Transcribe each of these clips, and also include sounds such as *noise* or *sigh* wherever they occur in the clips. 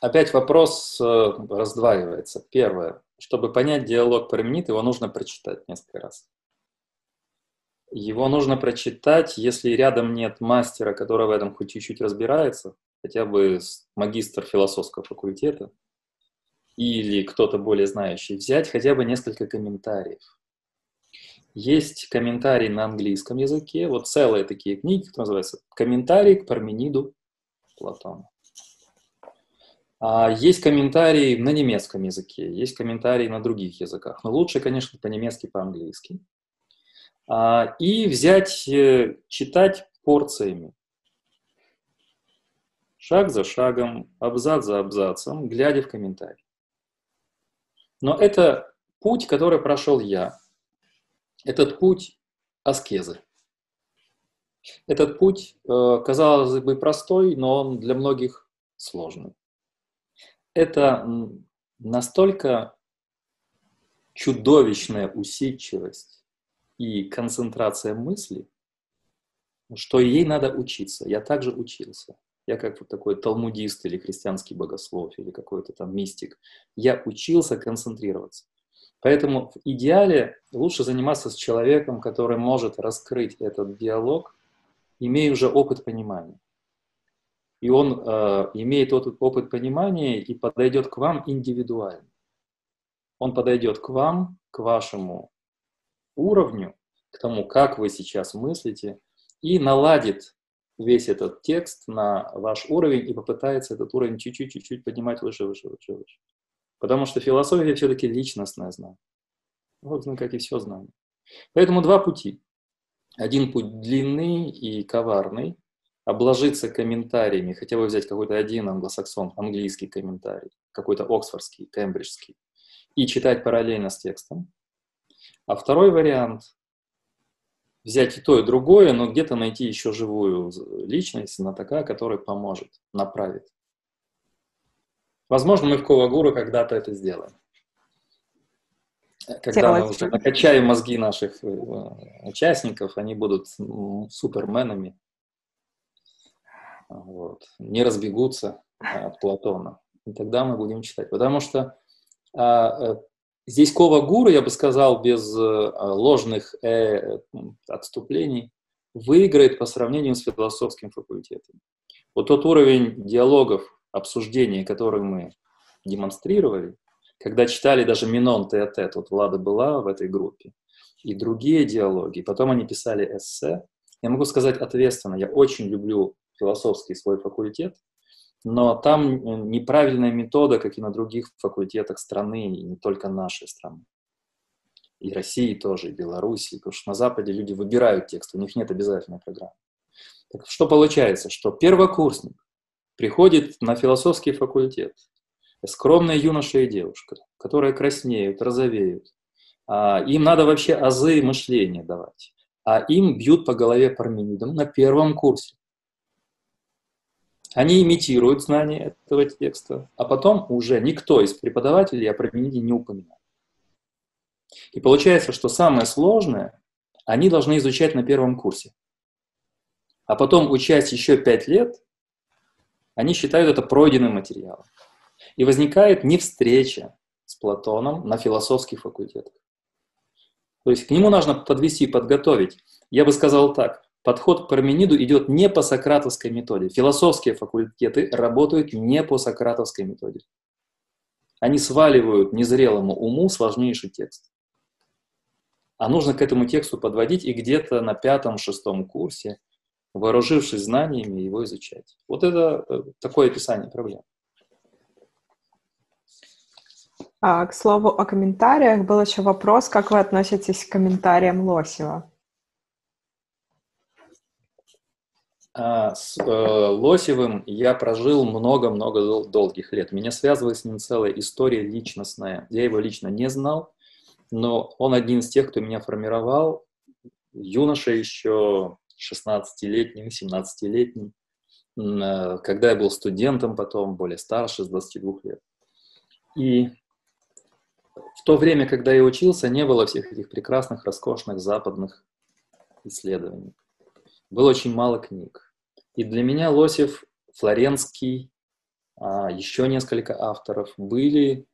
опять вопрос э, раздваивается. Первое. Чтобы понять диалог Парменид, его нужно прочитать несколько раз. Его нужно прочитать, если рядом нет мастера, который в этом хоть чуть-чуть разбирается, хотя бы магистр философского факультета, или кто-то более знающий, взять хотя бы несколько комментариев. Есть комментарий на английском языке, вот целые такие книги, которые называются «Комментарий к Пармениду Платона». А есть комментарии на немецком языке, есть комментарии на других языках, но лучше, конечно, по-немецки, по-английски. А, и взять, э, читать порциями. Шаг за шагом, абзац за абзацем, глядя в комментарии. Но это путь, который прошел я. Этот путь аскезы. Этот путь, э, казалось бы, простой, но он для многих сложный. Это настолько чудовищная усидчивость и концентрация мысли, что ей надо учиться. Я также учился. Я как вот такой талмудист или христианский богослов или какой-то там мистик. Я учился концентрироваться. Поэтому в идеале лучше заниматься с человеком, который может раскрыть этот диалог, имея уже опыт понимания. И он э, имеет этот опыт понимания и подойдет к вам индивидуально. Он подойдет к вам, к вашему уровню, к тому, как вы сейчас мыслите, и наладит весь этот текст на ваш уровень и попытается этот уровень чуть-чуть-чуть поднимать выше, выше, выше, выше. Потому что философия все-таки личностное знание. Вот ну, как и все знание. Поэтому два пути. Один путь длинный и коварный, обложиться комментариями, хотя бы взять какой-то один англосаксон, английский комментарий, какой-то оксфордский, кембриджский, и читать параллельно с текстом. А второй вариант – взять и то, и другое, но где-то найти еще живую личность, на такая, которая поможет, направит. Возможно, мы в Ковагуру когда-то это сделаем. Когда мы уже накачаем мозги наших э, участников, они будут суперменами, вот, не разбегутся от Платона. И тогда мы будем читать. Потому что а, э, здесь Кова Гуру, я бы сказал, без э, ложных э, отступлений, выиграет по сравнению с философским факультетом. Вот тот уровень диалогов, обсуждения, которые мы демонстрировали, когда читали даже Минон Теотет, вот Влада была в этой группе, и другие диалоги, потом они писали эссе, я могу сказать ответственно, я очень люблю философский свой факультет, но там неправильная метода, как и на других факультетах страны, и не только нашей страны. И России тоже, и Белоруссии, потому что на Западе люди выбирают текст, у них нет обязательной программы. Так что получается, что первокурсник приходит на философский факультет, скромная юноша и девушка, которые краснеют, розовеют. А, им надо вообще азы мышления давать. А им бьют по голове парменидом на первом курсе. Они имитируют знание этого текста, а потом уже никто из преподавателей о пармениде не упоминает. И получается, что самое сложное они должны изучать на первом курсе. А потом, учась еще пять лет, они считают это пройденным материалом. И возникает не встреча с Платоном на философских факультетах. То есть к нему нужно подвести, подготовить. Я бы сказал так, подход к Пармениду идет не по сократовской методе. Философские факультеты работают не по сократовской методе. Они сваливают незрелому уму сложнейший текст. А нужно к этому тексту подводить и где-то на пятом-шестом курсе вооружившись знаниями, его изучать. Вот это э, такое описание проблем. А, к слову о комментариях, был еще вопрос, как вы относитесь к комментариям Лосева? А, с э, Лосевым я прожил много-много дол- долгих лет. Меня связывает с ним целая история личностная. Я его лично не знал, но он один из тех, кто меня формировал. Юноша еще 16-летним, 17-летним, э, когда я был студентом потом, более старше, с 22 лет. И в то время, когда я учился, не было всех этих прекрасных, роскошных западных исследований. Было очень мало книг. И для меня Лосев флоренский а, еще несколько авторов, были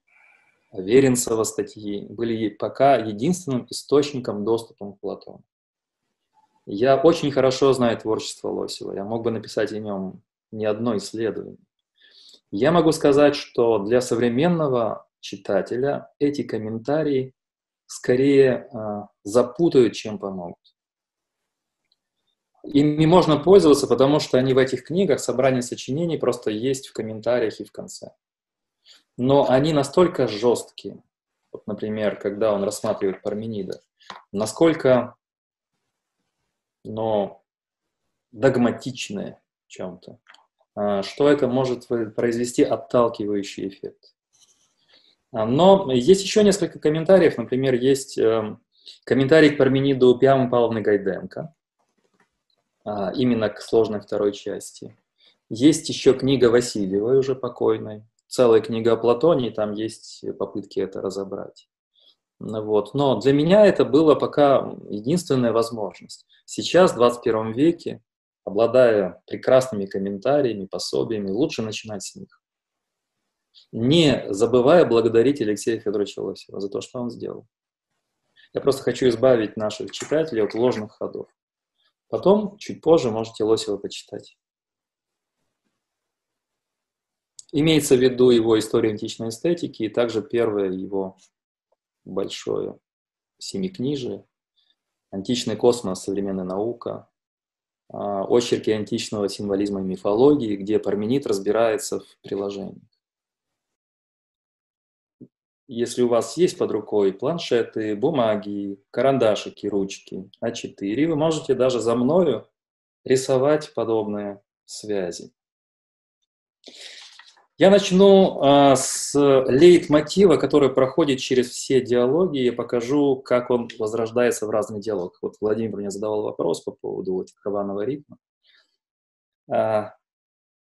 Веренцева статьи, были пока единственным источником доступа к Платону. Я очень хорошо знаю творчество Лосева, я мог бы написать о нем не одно исследование. Я могу сказать, что для современного читателя эти комментарии скорее э, запутают, чем помогут. Ими можно пользоваться, потому что они в этих книгах, собрание сочинений просто есть в комментариях и в конце. Но они настолько жесткие, вот, например, когда он рассматривает Парменида, насколько но догматичные в чем-то, а, что это может произвести отталкивающий эффект. А, но есть еще несколько комментариев. Например, есть эм, комментарий к Пармениду Пиамы Павловны Гайденко, именно к сложной второй части. Есть еще книга Васильевой, уже покойной, целая книга о Платоне, и там есть попытки это разобрать. Вот. Но для меня это было пока единственная возможность. Сейчас, в 21 веке, обладая прекрасными комментариями, пособиями, лучше начинать с них. Не забывая благодарить Алексея Федоровича Лосева за то, что он сделал. Я просто хочу избавить наших читателей от ложных ходов. Потом, чуть позже, можете Лосева почитать. Имеется в виду его история античной эстетики и также первое его большое семикнижие, античный космос, современная наука, а, очерки античного символизма и мифологии, где Парменид разбирается в приложениях. Если у вас есть под рукой планшеты, бумаги, карандашики, ручки, А4, вы можете даже за мною рисовать подобные связи. Я начну а, с лейтмотива, который проходит через все диалоги, и покажу, как он возрождается в разных диалогах. Вот Владимир мне задавал вопрос по поводу вот рваного ритма. А,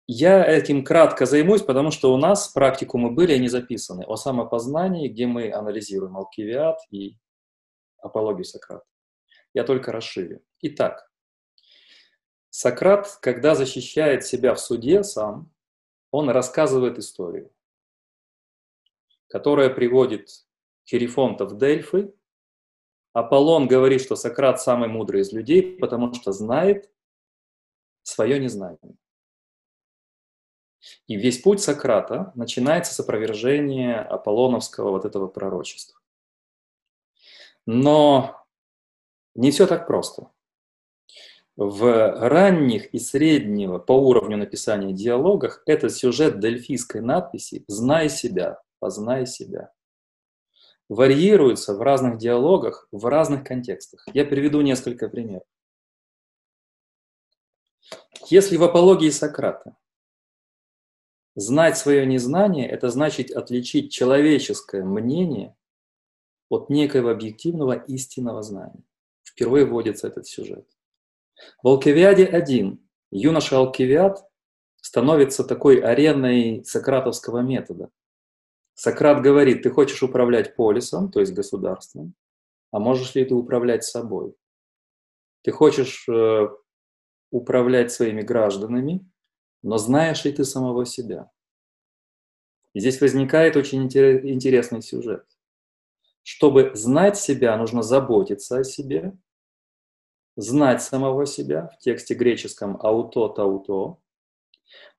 я этим кратко займусь, потому что у нас практикумы были, они записаны, о самопознании, где мы анализируем алкивиат и апологию Сократа. Я только расширю. Итак, Сократ, когда защищает себя в суде сам, он рассказывает историю, которая приводит Херифонта в Дельфы. Аполлон говорит, что Сократ самый мудрый из людей, потому что знает свое незнание. И весь путь Сократа начинается с опровержения аполлоновского вот этого пророчества. Но не все так просто в ранних и среднего по уровню написания диалогах это сюжет дельфийской надписи «Знай себя, познай себя». Варьируется в разных диалогах, в разных контекстах. Я приведу несколько примеров. Если в апологии Сократа знать свое незнание – это значит отличить человеческое мнение от некоего объективного истинного знания. Впервые вводится этот сюжет. В Алкивиаде один юноша Алкивиад становится такой ареной сократовского метода. Сократ говорит, ты хочешь управлять полисом, то есть государством, а можешь ли ты управлять собой? Ты хочешь э, управлять своими гражданами, но знаешь ли ты самого себя? И здесь возникает очень интересный сюжет. Чтобы знать себя, нужно заботиться о себе, знать самого себя, в тексте греческом «ауто-тауто»,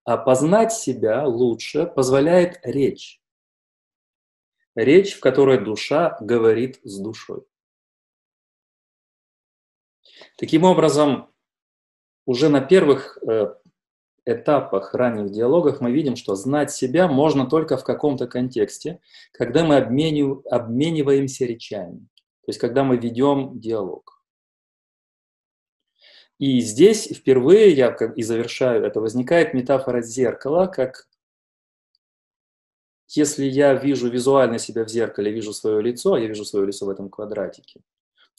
а познать себя лучше позволяет речь. Речь, в которой душа говорит с душой. Таким образом, уже на первых э, этапах ранних диалогов мы видим, что знать себя можно только в каком-то контексте, когда мы обмениваемся речами, то есть когда мы ведем диалог. И здесь впервые, я и завершаю это, возникает метафора зеркала, как если я вижу визуально себя в зеркале, вижу свое лицо, а я вижу свое лицо в этом квадратике,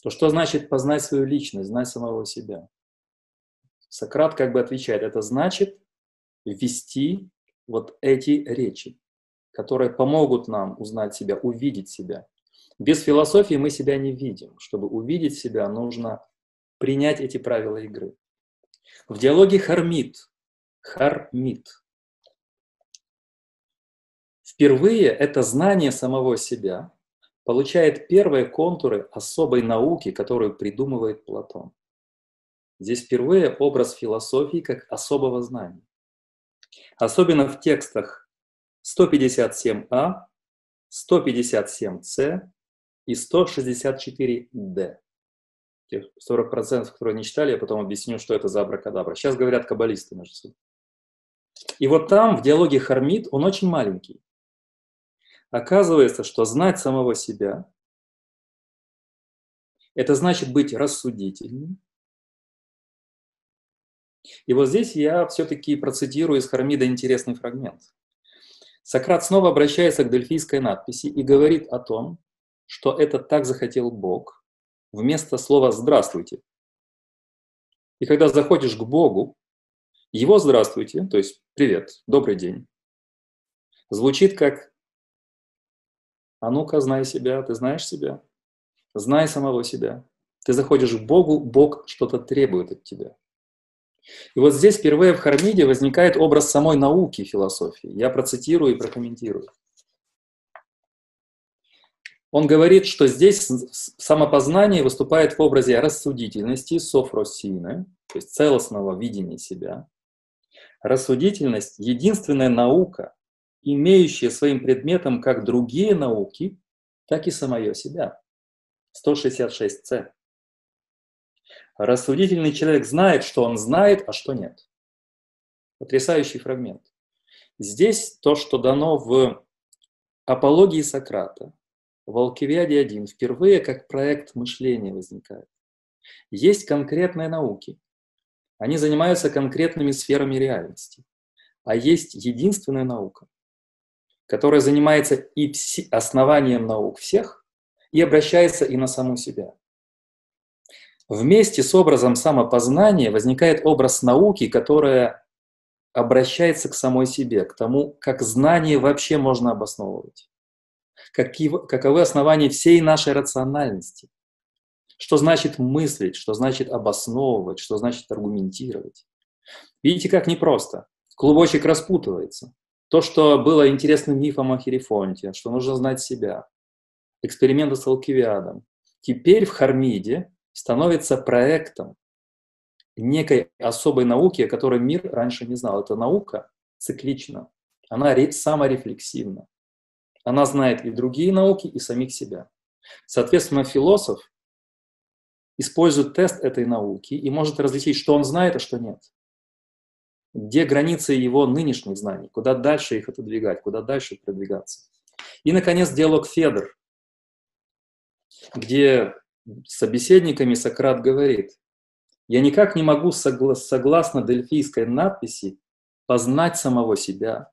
то что значит познать свою личность, знать самого себя? Сократ как бы отвечает, это значит ввести вот эти речи, которые помогут нам узнать себя, увидеть себя. Без философии мы себя не видим. Чтобы увидеть себя, нужно принять эти правила игры. В диалоге Хармит, Хармит, Впервые это знание самого себя получает первые контуры особой науки, которую придумывает Платон. Здесь впервые образ философии как особого знания. Особенно в текстах 157а, 157c и 164d. Тех 40%, которые не читали, я потом объясню, что это за абракадабра. Сейчас говорят каббалисты между собой. И вот там, в диалоге Хармит, он очень маленький. Оказывается, что знать самого себя – это значит быть рассудительным. И вот здесь я все-таки процитирую из Хармида интересный фрагмент. Сократ снова обращается к дельфийской надписи и говорит о том, что это так захотел Бог, вместо слова «здравствуйте». И когда заходишь к Богу, его «здравствуйте», то есть «привет», «добрый день», звучит как а ну-ка, знай себя, ты знаешь себя? Знай самого себя. Ты заходишь к Богу, Бог что-то требует от тебя. И вот здесь впервые в Хармиде возникает образ самой науки философии. Я процитирую и прокомментирую. Он говорит, что здесь самопознание выступает в образе рассудительности, софросины, то есть целостного видения себя. Рассудительность – единственная наука, имеющие своим предметом как другие науки, так и самое себя. 166c. Рассудительный человек знает, что он знает, а что нет. Потрясающий фрагмент. Здесь то, что дано в апологии Сократа, в Алкивиаде 1, впервые как проект мышления возникает. Есть конкретные науки. Они занимаются конкретными сферами реальности. А есть единственная наука, которая занимается и основанием наук всех, и обращается и на саму себя. Вместе с образом самопознания возникает образ науки, которая обращается к самой себе, к тому, как знание вообще можно обосновывать. Какие, каковы основания всей нашей рациональности. Что значит мыслить, что значит обосновывать, что значит аргументировать. Видите, как непросто. Клубочек распутывается. То, что было интересным мифом о Херифонте, что нужно знать себя. Эксперименты с Алкивиадом. Теперь в Хармиде становится проектом некой особой науки, о которой мир раньше не знал. Эта наука циклична, она саморефлексивна. Она знает и другие науки, и самих себя. Соответственно, философ использует тест этой науки и может различить, что он знает, а что нет где границы его нынешних знаний, куда дальше их отодвигать, куда дальше продвигаться. И, наконец, диалог Федор, где собеседниками Сократ говорит, «Я никак не могу, согласно дельфийской надписи, познать самого себя,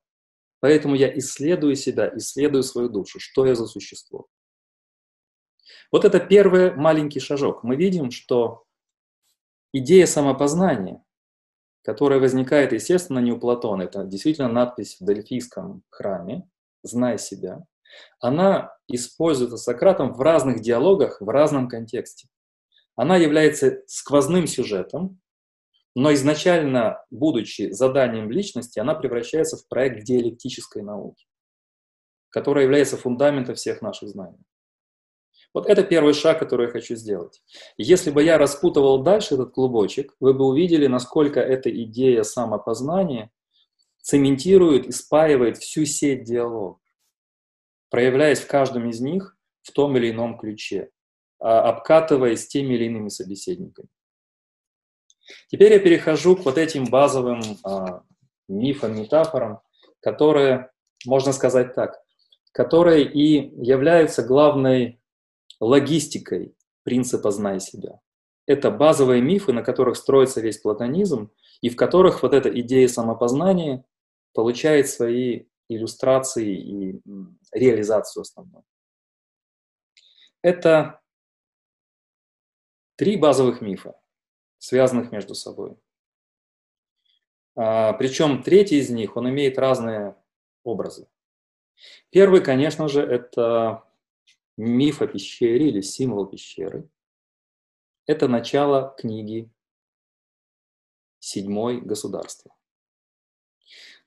поэтому я исследую себя, исследую свою душу, что я за существо». Вот это первый маленький шажок. Мы видим, что идея самопознания, которая возникает, естественно, не у Платона. Это действительно надпись в Дельфийском храме «Знай себя». Она используется Сократом в разных диалогах, в разном контексте. Она является сквозным сюжетом, но изначально, будучи заданием личности, она превращается в проект диалектической науки, которая является фундаментом всех наших знаний. Вот это первый шаг, который я хочу сделать. Если бы я распутывал дальше этот клубочек, вы бы увидели, насколько эта идея самопознания цементирует и спаивает всю сеть диалогов, проявляясь в каждом из них в том или ином ключе, а, обкатываясь теми или иными собеседниками. Теперь я перехожу к вот этим базовым а, мифам, метафорам, которые, можно сказать так, которые и являются главной логистикой принципа «знай себя». Это базовые мифы, на которых строится весь платонизм, и в которых вот эта идея самопознания получает свои иллюстрации и реализацию основную. Это три базовых мифа, связанных между собой. А, причем третий из них, он имеет разные образы. Первый, конечно же, это миф о пещере или символ пещеры – это начало книги «Седьмой государство».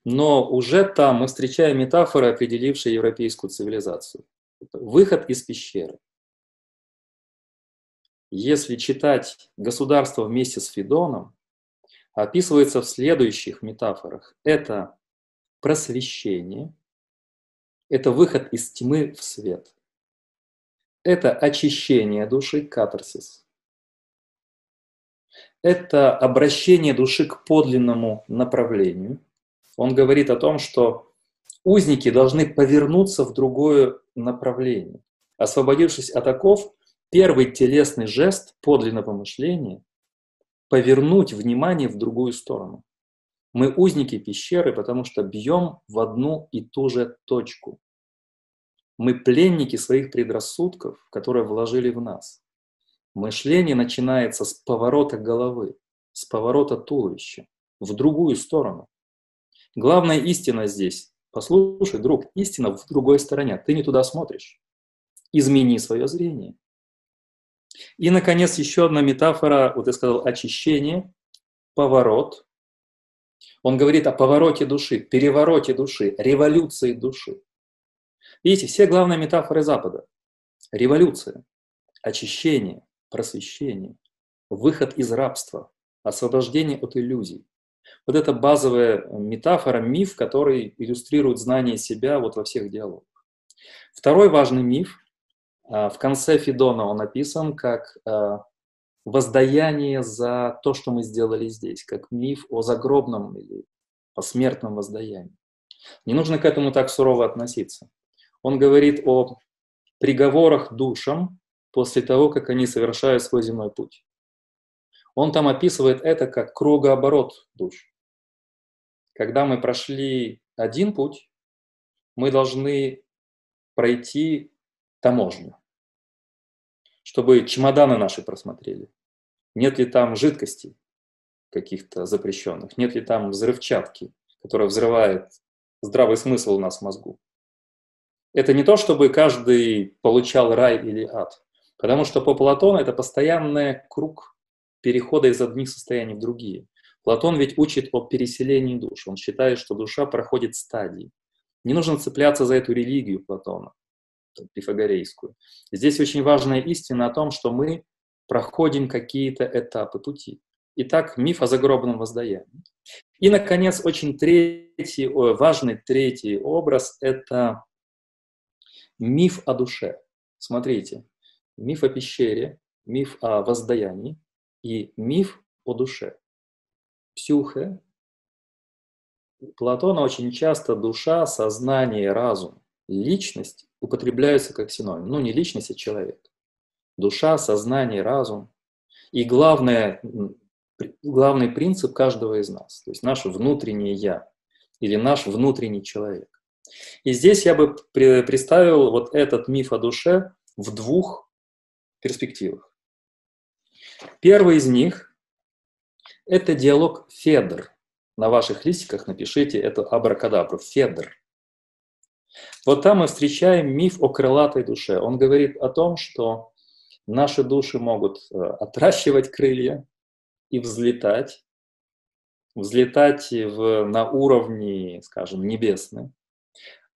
Но уже там мы встречаем метафоры, определившие европейскую цивилизацию. Выход из пещеры. Если читать государство вместе с Федоном, описывается в следующих метафорах. Это просвещение, это выход из тьмы в свет, это очищение души, катарсис, это обращение души к подлинному направлению. Он говорит о том, что узники должны повернуться в другое направление. Освободившись от оков, первый телесный жест подлинного мышления – повернуть внимание в другую сторону. Мы узники пещеры, потому что бьем в одну и ту же точку. Мы пленники своих предрассудков, которые вложили в нас. Мышление начинается с поворота головы, с поворота туловища, в другую сторону. Главная истина здесь. Послушай, друг, истина в другой стороне. Ты не туда смотришь. Измени свое зрение. И, наконец, еще одна метафора, вот я сказал, очищение, поворот. Он говорит о повороте души, перевороте души, революции души. Видите, все главные метафоры Запада. Революция, очищение, просвещение, выход из рабства, освобождение от иллюзий. Вот это базовая метафора, миф, который иллюстрирует знание себя вот во всех диалогах. Второй важный миф, а, в конце Федона он описан как а, воздаяние за то, что мы сделали здесь, как миф о загробном или посмертном воздаянии. Не нужно к этому так сурово относиться. Он говорит о приговорах душам, после того, как они совершают свой земной путь. Он там описывает это как кругооборот душ. Когда мы прошли один путь, мы должны пройти таможню, чтобы чемоданы наши просмотрели. Нет ли там жидкостей каких-то запрещенных, нет ли там взрывчатки, которая взрывает здравый смысл у нас в мозгу. Это не то, чтобы каждый получал рай или ад. Потому что по Платону это постоянный круг перехода из одних состояний в другие. Платон ведь учит о переселении душ. Он считает, что душа проходит стадии. Не нужно цепляться за эту религию Платона, пифагорейскую. Здесь очень важная истина о том, что мы проходим какие-то этапы пути. Итак, миф о загробном воздаянии. И, наконец, очень третий, важный третий образ – это миф о душе. Смотрите, миф о пещере, миф о воздаянии и миф о душе. Псюхе. Платона очень часто душа, сознание, разум, личность употребляются как синоним. Ну, не личность, а человек. Душа, сознание, разум. И главное, главный принцип каждого из нас, то есть наше внутреннее «я» или наш внутренний человек. И здесь я бы представил вот этот миф о душе в двух перспективах. Первый из них – это диалог Федор. На ваших листиках напишите это абракадабру, Федор. Вот там мы встречаем миф о крылатой душе. Он говорит о том, что наши души могут э, отращивать крылья и взлетать, взлетать в, на уровни, скажем, небесные.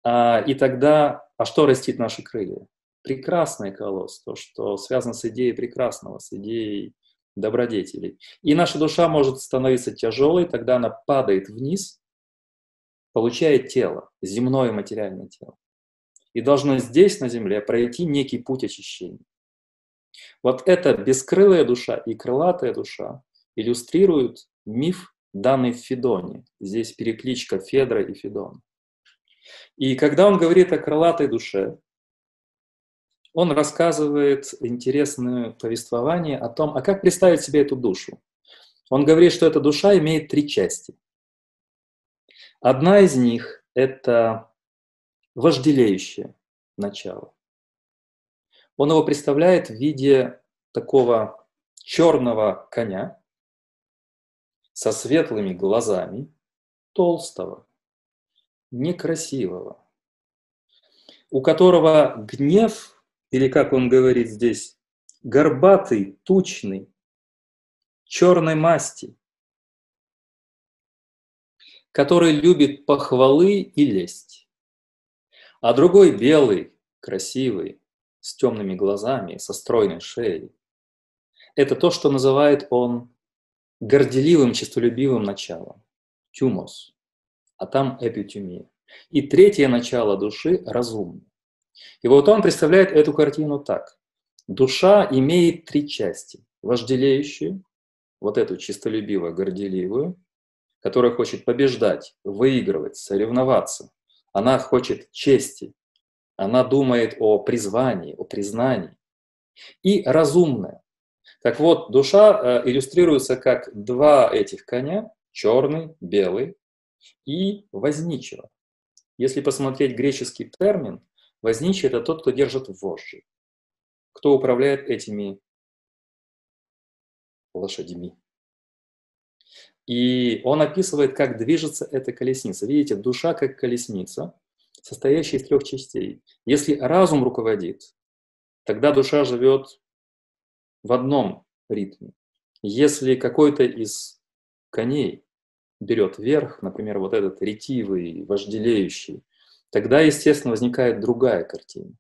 А, и тогда, а что растит наши крылья? Прекрасный колосс, то, что связано с идеей прекрасного, с идеей добродетелей. И наша душа может становиться тяжелой, тогда она падает вниз, получает тело, земное материальное тело. И должно здесь, на земле, пройти некий путь очищения. Вот эта бескрылая душа и крылатая душа иллюстрируют миф, данный Федоне. Здесь перекличка Федра и Федона. И когда он говорит о крылатой душе, он рассказывает интересное повествование о том, а как представить себе эту душу. Он говорит, что эта душа имеет три части. Одна из них – это вожделеющее начало. Он его представляет в виде такого черного коня со светлыми глазами, толстого, некрасивого, у которого гнев или как он говорит здесь, горбатый, тучный, черной масти. который любит похвалы и лесть. А другой белый, красивый, с темными глазами, со стройной шеей. Это то, что называет он горделивым, честолюбивым началом. Тюмос. А там эпитюмия. И третье начало души – разумное. И вот он представляет эту картину так. Душа имеет три части. Вожделеющую, вот эту чистолюбивую, горделивую, которая хочет побеждать, выигрывать, соревноваться. Она хочет чести. Она думает о призвании, о признании. И разумная. Так вот, душа э, иллюстрируется как два этих коня, черный, белый, и возничего. Если посмотреть греческий термин, возничий – это тот, кто держит вожжи, кто управляет этими лошадьми. И он описывает, как движется эта колесница. Видите, душа как колесница, состоящая из трех частей. Если разум руководит, тогда душа живет в одном ритме. Если какой-то из коней берет верх, например, вот этот ретивый, вожделеющий, тогда, естественно, возникает другая картина.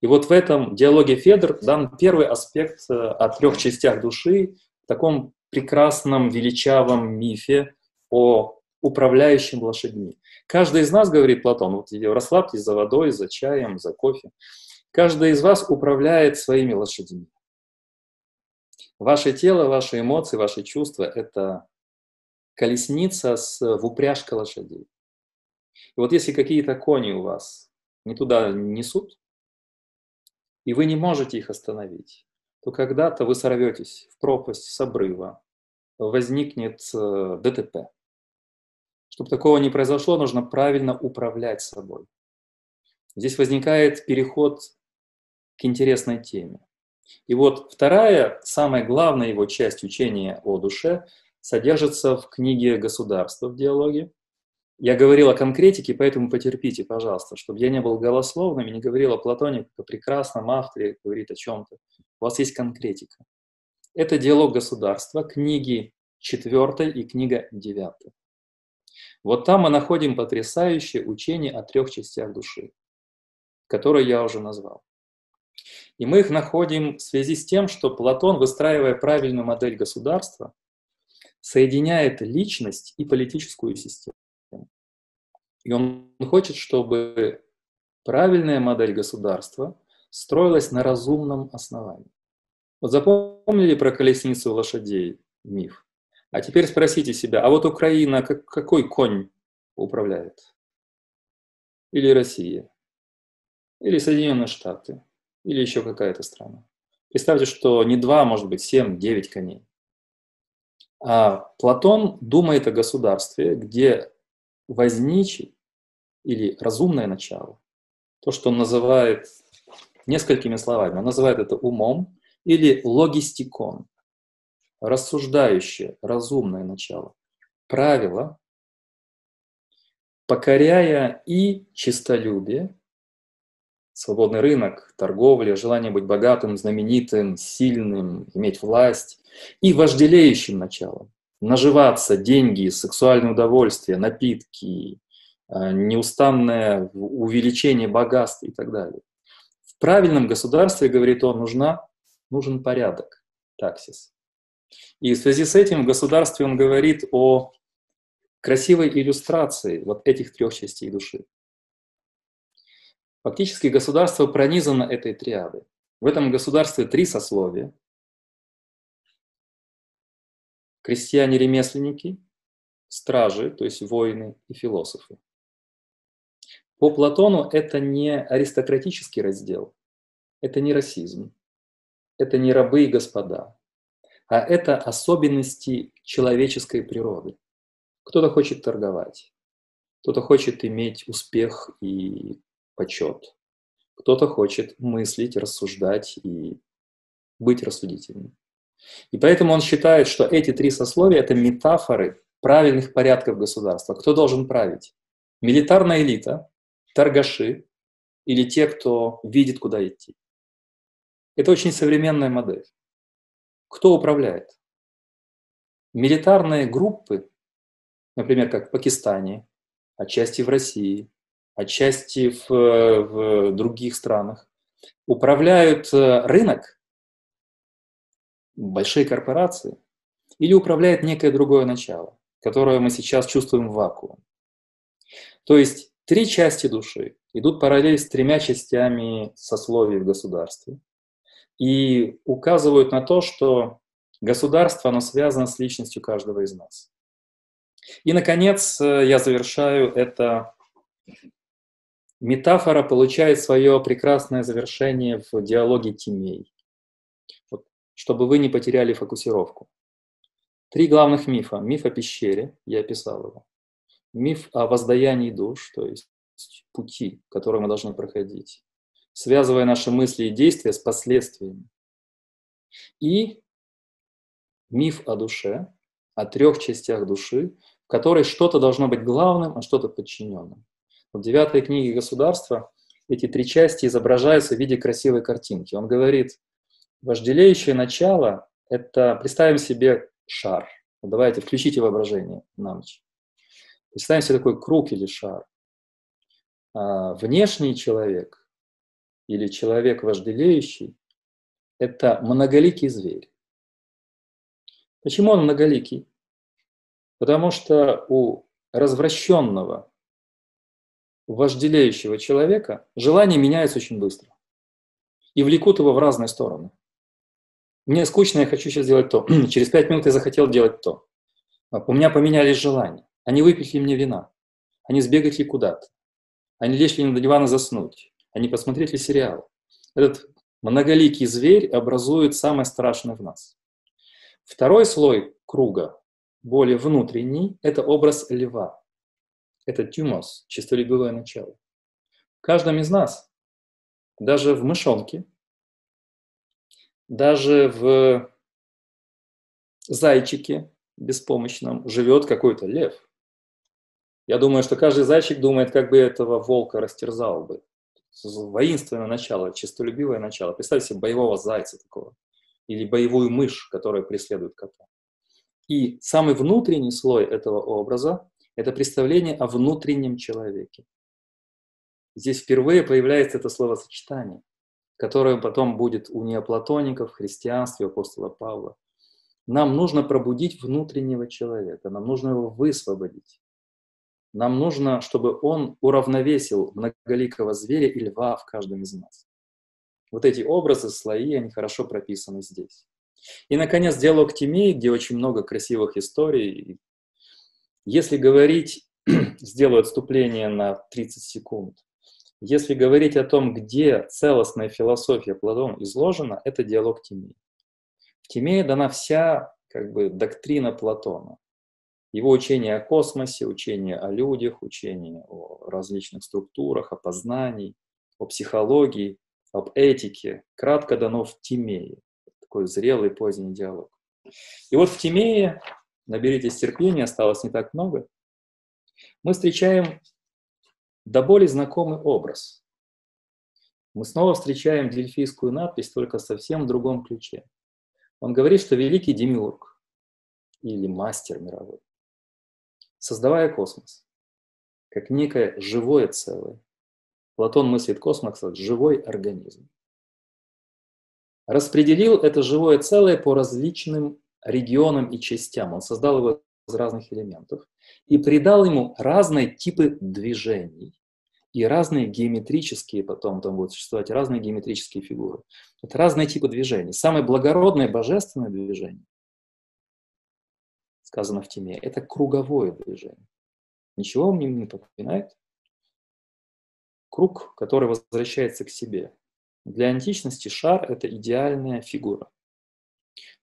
И вот в этом диалоге Федор дан первый аспект э, о трех частях души в таком прекрасном, величавом мифе о управляющем лошадьми. Каждый из нас, говорит Платон, вот расслабьтесь за водой, за чаем, за кофе. Каждый из вас управляет своими лошадьми. Ваше тело, ваши эмоции, ваши чувства – это колесница с, в упряжка лошадей. И вот если какие-то кони у вас не туда несут, и вы не можете их остановить, то когда-то вы сорветесь в пропасть с обрыва, возникнет э, ДТП. Чтобы такого не произошло, нужно правильно управлять собой. Здесь возникает переход к интересной теме. И вот вторая, самая главная его часть учения о душе содержится в книге «Государство в диалоге». Я говорил о конкретике, поэтому потерпите, пожалуйста, чтобы я не был голословным и не говорил о Платоне как о прекрасном авторе, говорит о чем-то. У вас есть конкретика. Это «Диалог государства», книги 4 и книга 9. Вот там мы находим потрясающее учение о трех частях души, которые я уже назвал. И мы их находим в связи с тем, что Платон, выстраивая правильную модель государства, соединяет личность и политическую систему. И он хочет, чтобы правильная модель государства строилась на разумном основании. Вот запомнили про колесницу лошадей миф? А теперь спросите себя, а вот Украина как, какой конь управляет? Или Россия? Или Соединенные Штаты? Или еще какая-то страна? Представьте, что не два, может быть, семь, девять коней. А Платон думает о государстве, где возничий или разумное начало, то, что он называет несколькими словами, он называет это умом или логистикон, рассуждающее, разумное начало, правило, покоряя и чистолюбие, свободный рынок, торговля, желание быть богатым, знаменитым, сильным, иметь власть, и вожделеющим началом. Наживаться, деньги, сексуальное удовольствие, напитки, неустанное увеличение богатств и так далее. В правильном государстве, говорит он, нужна, нужен порядок, таксис. И в связи с этим в государстве он говорит о красивой иллюстрации вот этих трех частей души. Фактически государство пронизано этой триадой. В этом государстве три сословия. Крестьяне-ремесленники, стражи, то есть воины и философы. По Платону это не аристократический раздел, это не расизм, это не рабы и господа, а это особенности человеческой природы. Кто-то хочет торговать, кто-то хочет иметь успех и почет. Кто-то хочет мыслить, рассуждать и быть рассудительным. И поэтому он считает, что эти три сословия – это метафоры правильных порядков государства. Кто должен править? Милитарная элита, торгаши или те, кто видит, куда идти. Это очень современная модель. Кто управляет? Милитарные группы например, как в Пакистане, отчасти в России, отчасти в, в других странах, управляют э, рынок, большие корпорации, или управляет некое другое начало, которое мы сейчас чувствуем в вакууме. То есть три части души идут параллель с тремя частями сословий в государстве и указывают на то, что государство, оно связано с личностью каждого из нас. И, наконец, э, я завершаю это. Метафора получает свое прекрасное завершение в диалоге Тимей, вот, чтобы вы не потеряли фокусировку. Три главных мифа. Миф о пещере, я описал его. Миф о воздаянии душ, то есть пути, которые мы должны проходить, связывая наши мысли и действия с последствиями. И миф о душе, о трех частях души, в которой что-то должно быть главным, а что-то подчиненным. В девятой книге государства эти три части изображаются в виде красивой картинки. Он говорит, вожделеющее начало – это, представим себе шар. Давайте, включите воображение на ночь. Представим себе такой круг или шар. А внешний человек или человек вожделеющий – это многоликий зверь. Почему он многоликий? Потому что у развращенного, вожделеющего человека желания меняются очень быстро и влекут его в разные стороны. Мне скучно, я хочу сейчас сделать то. *clears throat* Через пять минут я захотел делать то. У меня поменялись желания. Они выпили мне вина. Они сбегали куда-то. Они легли на диван и заснуть. Они посмотрели сериал. Этот многоликий зверь образует самое страшное в нас. Второй слой круга более внутренний, это образ льва. Это тюмос, чистолюбивое начало. В каждом из нас, даже в мышонке, даже в зайчике беспомощном живет какой-то лев. Я думаю, что каждый зайчик думает, как бы этого волка растерзал бы. Воинственное начало, честолюбивое начало. Представьте себе боевого зайца такого. Или боевую мышь, которая преследует кота. И самый внутренний слой этого образа – это представление о внутреннем человеке. Здесь впервые появляется это словосочетание, которое потом будет у неоплатоников, в христианстве, у апостола Павла. Нам нужно пробудить внутреннего человека, нам нужно его высвободить. Нам нужно, чтобы он уравновесил многоликого зверя и льва в каждом из нас. Вот эти образы, слои, они хорошо прописаны здесь. И, наконец, диалог Тимеи, где очень много красивых историй. Если говорить, *clears throat* сделаю отступление на 30 секунд, если говорить о том, где целостная философия Платона изложена, это диалог Тимеи. В Тимее дана вся как бы, доктрина Платона. Его учение о космосе, учение о людях, учение о различных структурах, о познании, о психологии, об этике, кратко дано в Тимее такой зрелый поздний диалог. И вот в Тимее, наберитесь терпения, осталось не так много, мы встречаем до боли знакомый образ. Мы снова встречаем дельфийскую надпись, только совсем в другом ключе. Он говорит, что великий демиург или мастер мировой, создавая космос, как некое живое целое, Платон мыслит космос как живой организм распределил это живое целое по различным регионам и частям. Он создал его из разных элементов и придал ему разные типы движений и разные геометрические, потом там будут существовать разные геометрические фигуры. Это разные типы движений. Самое благородное божественное движение, сказано в теме, это круговое движение. Ничего мне не напоминает? Круг, который возвращается к себе. Для античности шар – это идеальная фигура.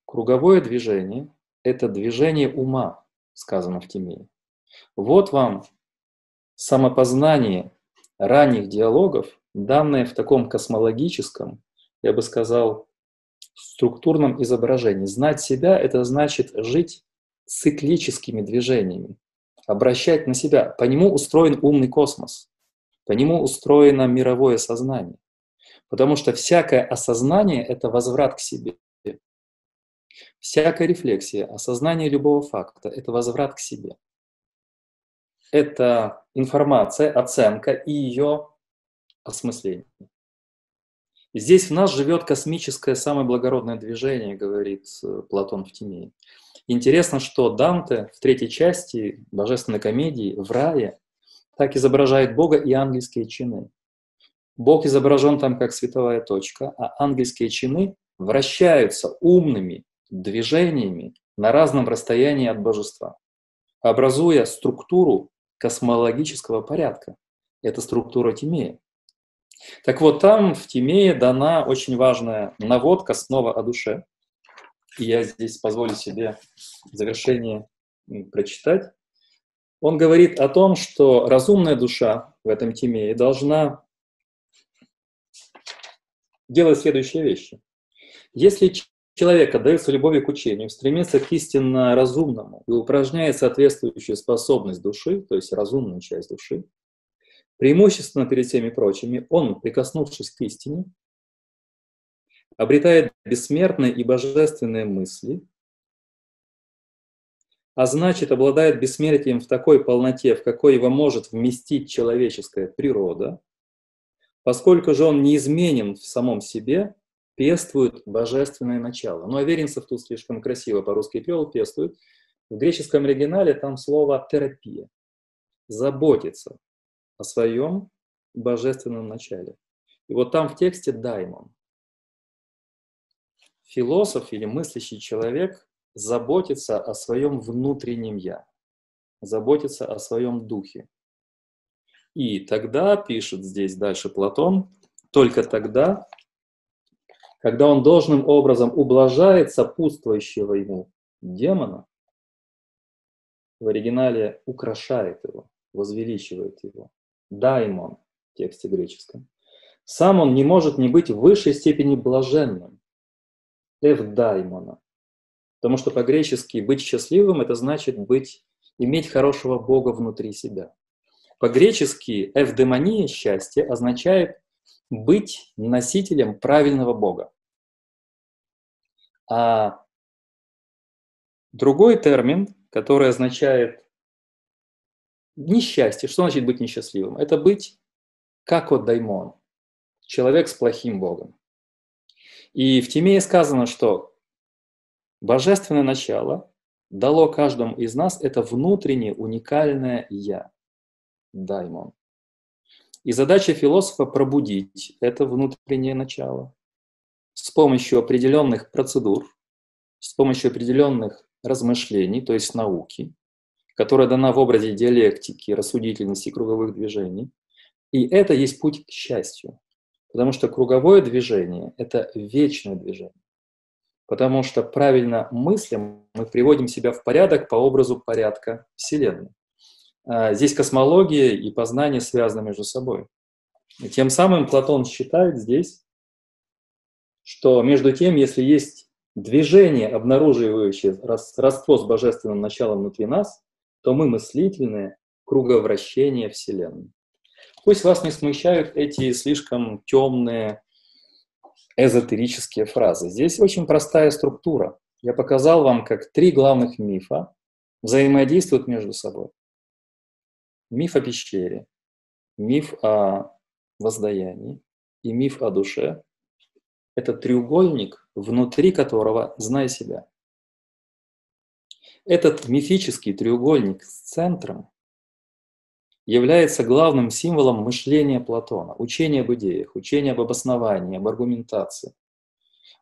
Круговое движение – это движение ума, сказано в Тимее. Вот вам самопознание ранних диалогов, данное в таком космологическом, я бы сказал, структурном изображении. Знать себя – это значит жить циклическими движениями, обращать на себя. По нему устроен умный космос, по нему устроено мировое сознание. Потому что всякое осознание – это возврат к себе. Всякая рефлексия, осознание любого факта – это возврат к себе. это информация, оценка и ее осмысление. Здесь в нас живет космическое самое благородное движение, говорит э, Платон в Тимее. Интересно, что Данте в третьей части Божественной комедии в рае так изображает Бога и ангельские чины. Бог изображен там как световая точка, а ангельские чины вращаются умными движениями на разном расстоянии от божества, образуя структуру космологического порядка. Это структура Тимея. Так вот, там в Тимее дана очень важная наводка снова о душе. Я здесь позволю себе в завершение прочитать. Он говорит о том, что разумная душа в этом Тимее должна делать следующие вещи. Если человек отдается любовью к учению, стремится к истинно разумному и упражняет соответствующую способность души, то есть разумную часть души, преимущественно перед всеми прочими, он, прикоснувшись к истине, обретает бессмертные и божественные мысли, а значит, обладает бессмертием в такой полноте, в какой его может вместить человеческая природа, поскольку же он неизменен в самом себе, пествует божественное начало. Но Аверинцев тут слишком красиво по-русски перевел, пествует. В греческом оригинале там слово терапия, заботиться о своем божественном начале. И вот там в тексте даймон. Философ или мыслящий человек заботится о своем внутреннем «я», заботится о своем духе. И тогда, пишет здесь дальше Платон, только тогда, когда он должным образом ублажает сопутствующего ему демона, в оригинале украшает его, возвеличивает его, даймон в тексте греческом. Сам он не может не быть в высшей степени блаженным, эвдаймона. Потому что по-гречески быть счастливым – это значит быть, иметь хорошего Бога внутри себя. По-гречески эвдемония, счастье, означает быть носителем правильного Бога. А другой термин, который означает несчастье, что значит быть несчастливым? Это быть как от даймон, человек с плохим Богом. И в Тимее сказано, что божественное начало дало каждому из нас это внутреннее уникальное «я», даймон. И задача философа пробудить это внутреннее начало с помощью определенных процедур, с помощью определенных размышлений, то есть науки, которая дана в образе диалектики, рассудительности круговых движений. И это есть путь к счастью. Потому что круговое движение – это вечное движение. Потому что правильно мыслим, мы приводим себя в порядок по образу порядка Вселенной. А, здесь космология и познание связаны между собой. И тем самым Платон считает здесь, что между тем, если есть движение, обнаруживающее родство с божественным началом внутри нас, то мы мыслительные круговращения Вселенной. Пусть вас не смущают эти слишком темные эзотерические фразы. Здесь очень простая структура. Я показал вам, как три главных мифа взаимодействуют между собой. Миф о пещере, миф о воздаянии и миф о душе – это треугольник, внутри которого «знай себя». Этот мифический треугольник с центром является главным символом мышления Платона, учения об идеях, учения об обосновании, об аргументации,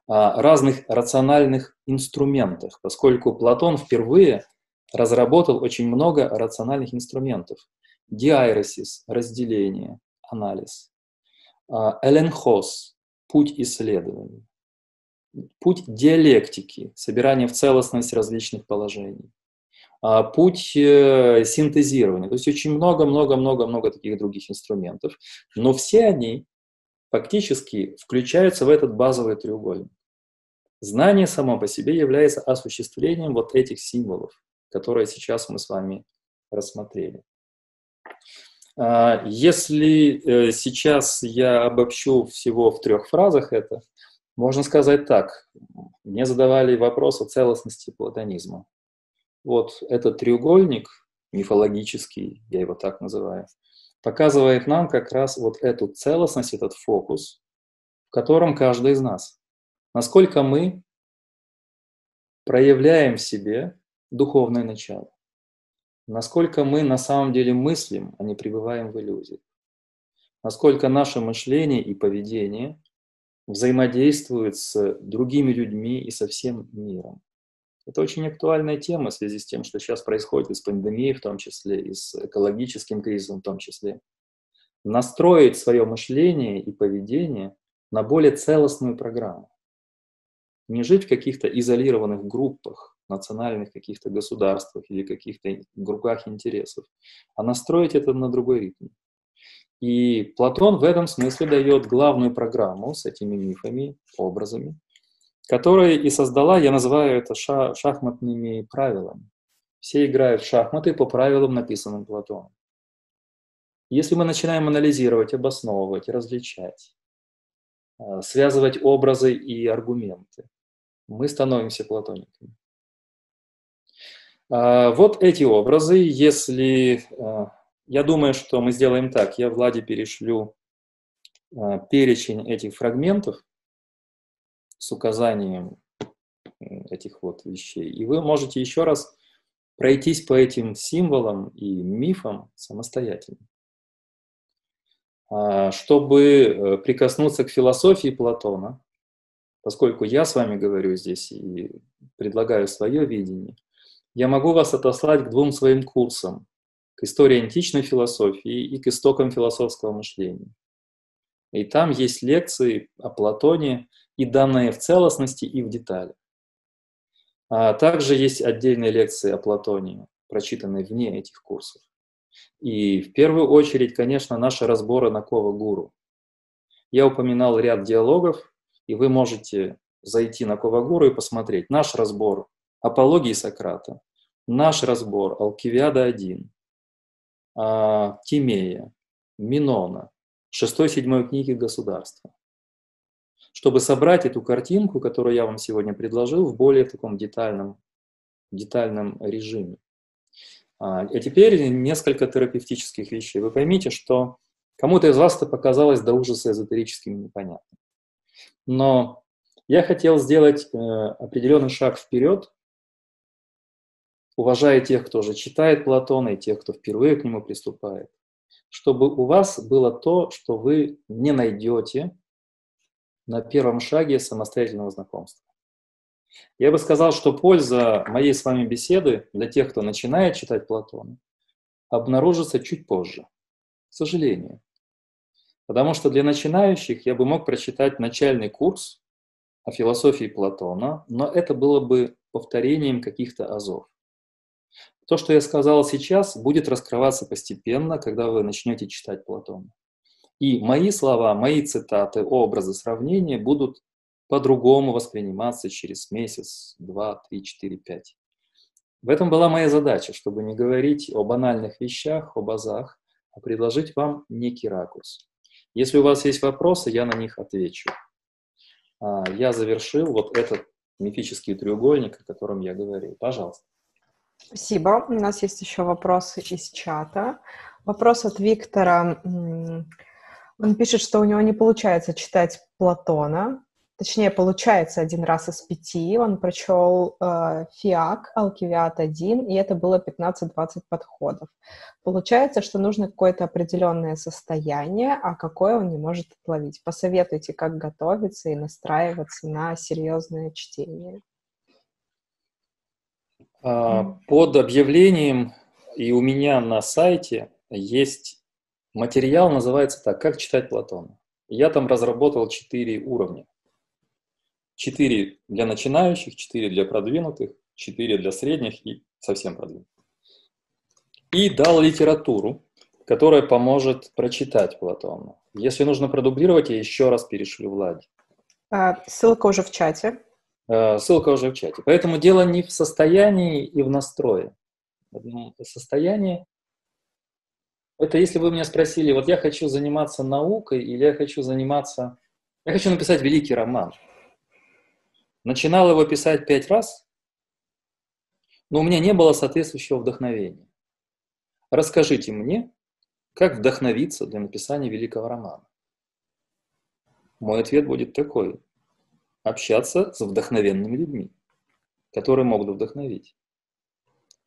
о разных рациональных инструментах, поскольку Платон впервые разработал очень много рациональных инструментов. Диайресис – разделение, анализ. Эленхос – путь исследования. Путь диалектики – собирание в целостность различных положений. А, путь э, синтезирования. То есть очень много-много-много-много таких других инструментов. Но все они фактически включаются в этот базовый треугольник. Знание само по себе является осуществлением вот этих символов, которые сейчас мы с вами рассмотрели. А, если э, сейчас я обобщу всего в трех фразах это, можно сказать так. Мне задавали вопрос о целостности платонизма. Вот этот треугольник мифологический, я его так называю, показывает нам как раз вот эту целостность, этот фокус, в котором каждый из нас. Насколько мы проявляем в себе духовное начало. Насколько мы на самом деле мыслим, а не пребываем в иллюзии. Насколько наше мышление и поведение взаимодействуют с другими людьми и со всем миром. Это очень актуальная тема в связи с тем, что сейчас происходит и с пандемией в том числе, и с экологическим кризисом в том числе. Настроить свое мышление и поведение на более целостную программу. Не жить в каких-то изолированных группах, национальных каких-то государствах или каких-то группах интересов, а настроить это на другой ритм. И Платон в этом смысле дает главную программу с этими мифами, образами, которая и создала, я называю это ша шахматными правилами. Все играют в шахматы по правилам, написанным Платоном. Если мы начинаем анализировать, обосновывать, различать, а, связывать образы и аргументы, мы становимся платониками. А, вот эти образы, если... А, я думаю, что мы сделаем так. Я Владе перешлю перечень этих фрагментов, с указанием этих вот вещей. И вы можете еще раз пройтись по этим символам и мифам самостоятельно. А, чтобы э, прикоснуться к философии Платона, поскольку я с вами говорю здесь и предлагаю свое видение, я могу вас отослать к двум своим курсам, к истории античной философии и к истокам философского мышления. И там есть лекции о Платоне, и данные в целостности и в деталях. А также есть отдельные лекции о Платоне, прочитанные вне этих курсов. И в первую очередь, конечно, наши разборы на Кова Гуру. Я упоминал ряд диалогов, и вы можете зайти на Кова Гуру и посмотреть наш разбор апологии Сократа, наш разбор Алкивиада 1, а, Тимея, Минона, 6-7 книги государства чтобы собрать эту картинку, которую я вам сегодня предложил, в более таком детальном, детальном режиме. А, теперь несколько терапевтических вещей. Вы поймите, что кому-то из вас это показалось до ужаса эзотерическим и непонятным. Но я хотел сделать э, определенный шаг вперед, уважая тех, кто уже читает Платона, и тех, кто впервые к нему приступает, чтобы у вас было то, что вы не найдете на первом шаге самостоятельного знакомства. Я бы сказал, что польза моей с вами беседы для тех, кто начинает читать Платона, обнаружится чуть позже, к сожалению. Потому что для начинающих я бы мог прочитать начальный курс о философии Платона, но это было бы повторением каких-то азов. То, что я сказал сейчас, будет раскрываться постепенно, когда вы начнете читать Платона. И мои слова, мои цитаты, образы, сравнения будут по-другому восприниматься через месяц, два, три, четыре, пять. В этом была моя задача, чтобы не говорить о банальных вещах, об азах, а предложить вам некий ракурс. Если у вас есть вопросы, я на них отвечу. А, я завершил вот этот мифический треугольник, о котором я говорил. Пожалуйста. Спасибо. У нас есть еще вопросы из чата. Вопрос от Виктора. Он пишет, что у него не получается читать Платона, точнее, получается один раз из пяти. Он прочел э, Фиак, Алкивиат 1, и это было 15-20 подходов. Получается, что нужно какое-то определенное состояние, а какое он не может отловить. Посоветуйте, как готовиться и настраиваться на серьезное чтение. А, под объявлением и у меня на сайте есть Материал называется так, как читать Платона. Я там разработал четыре уровня. Четыре для начинающих, четыре для продвинутых, четыре для средних и совсем продвинутых. И дал литературу, которая поможет прочитать Платона. Если нужно продублировать, я еще раз перешлю Владе. А, ссылка уже в чате. А, ссылка уже в чате. Поэтому дело не в состоянии и в настрое. Состояние это если вы меня спросили, вот я хочу заниматься наукой или я хочу заниматься... Я хочу написать великий роман. Начинал его писать пять раз, но у меня не было соответствующего вдохновения. расскажите мне, как вдохновиться для написания великого романа. Мой ответ будет такой. Общаться с вдохновенными людьми, которые могут вдохновить.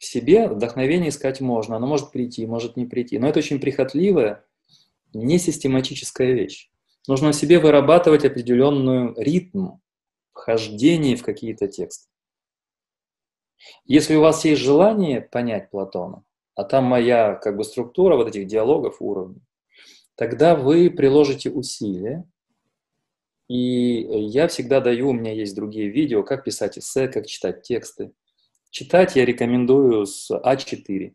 Себе вдохновение искать можно, оно может прийти, может не прийти, но это очень прихотливая, несистематическая вещь. Нужно в себе вырабатывать определенную ритм вхождения в какие-то тексты. Если у вас есть желание понять Платона, а там моя как бы структура вот этих диалогов уровней, тогда вы приложите усилия, и я всегда даю, у меня есть другие видео, как писать эссе, как читать тексты. Читать я рекомендую с А4.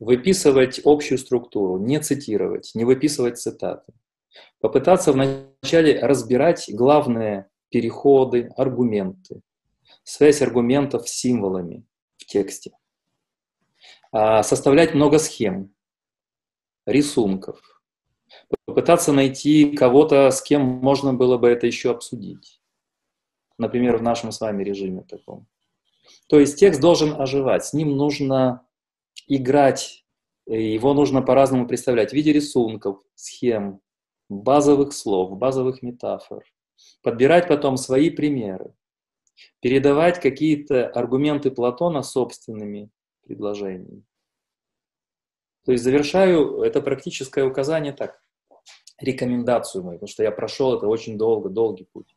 Выписывать общую структуру, не цитировать, не выписывать цитаты. Попытаться вначале разбирать главные переходы, аргументы, связь аргументов с символами в тексте. А, составлять много схем, рисунков, попытаться найти кого-то, с кем можно было бы это еще обсудить. Например, в нашем с вами режиме таком. То есть текст должен оживать, с ним нужно играть, его нужно по-разному представлять в виде рисунков, схем, базовых слов, базовых метафор. Подбирать потом свои примеры, передавать какие-то аргументы Платона собственными предложений. То есть завершаю это практическое указание так, рекомендацию мою, потому что я прошел это очень долго, долгий путь.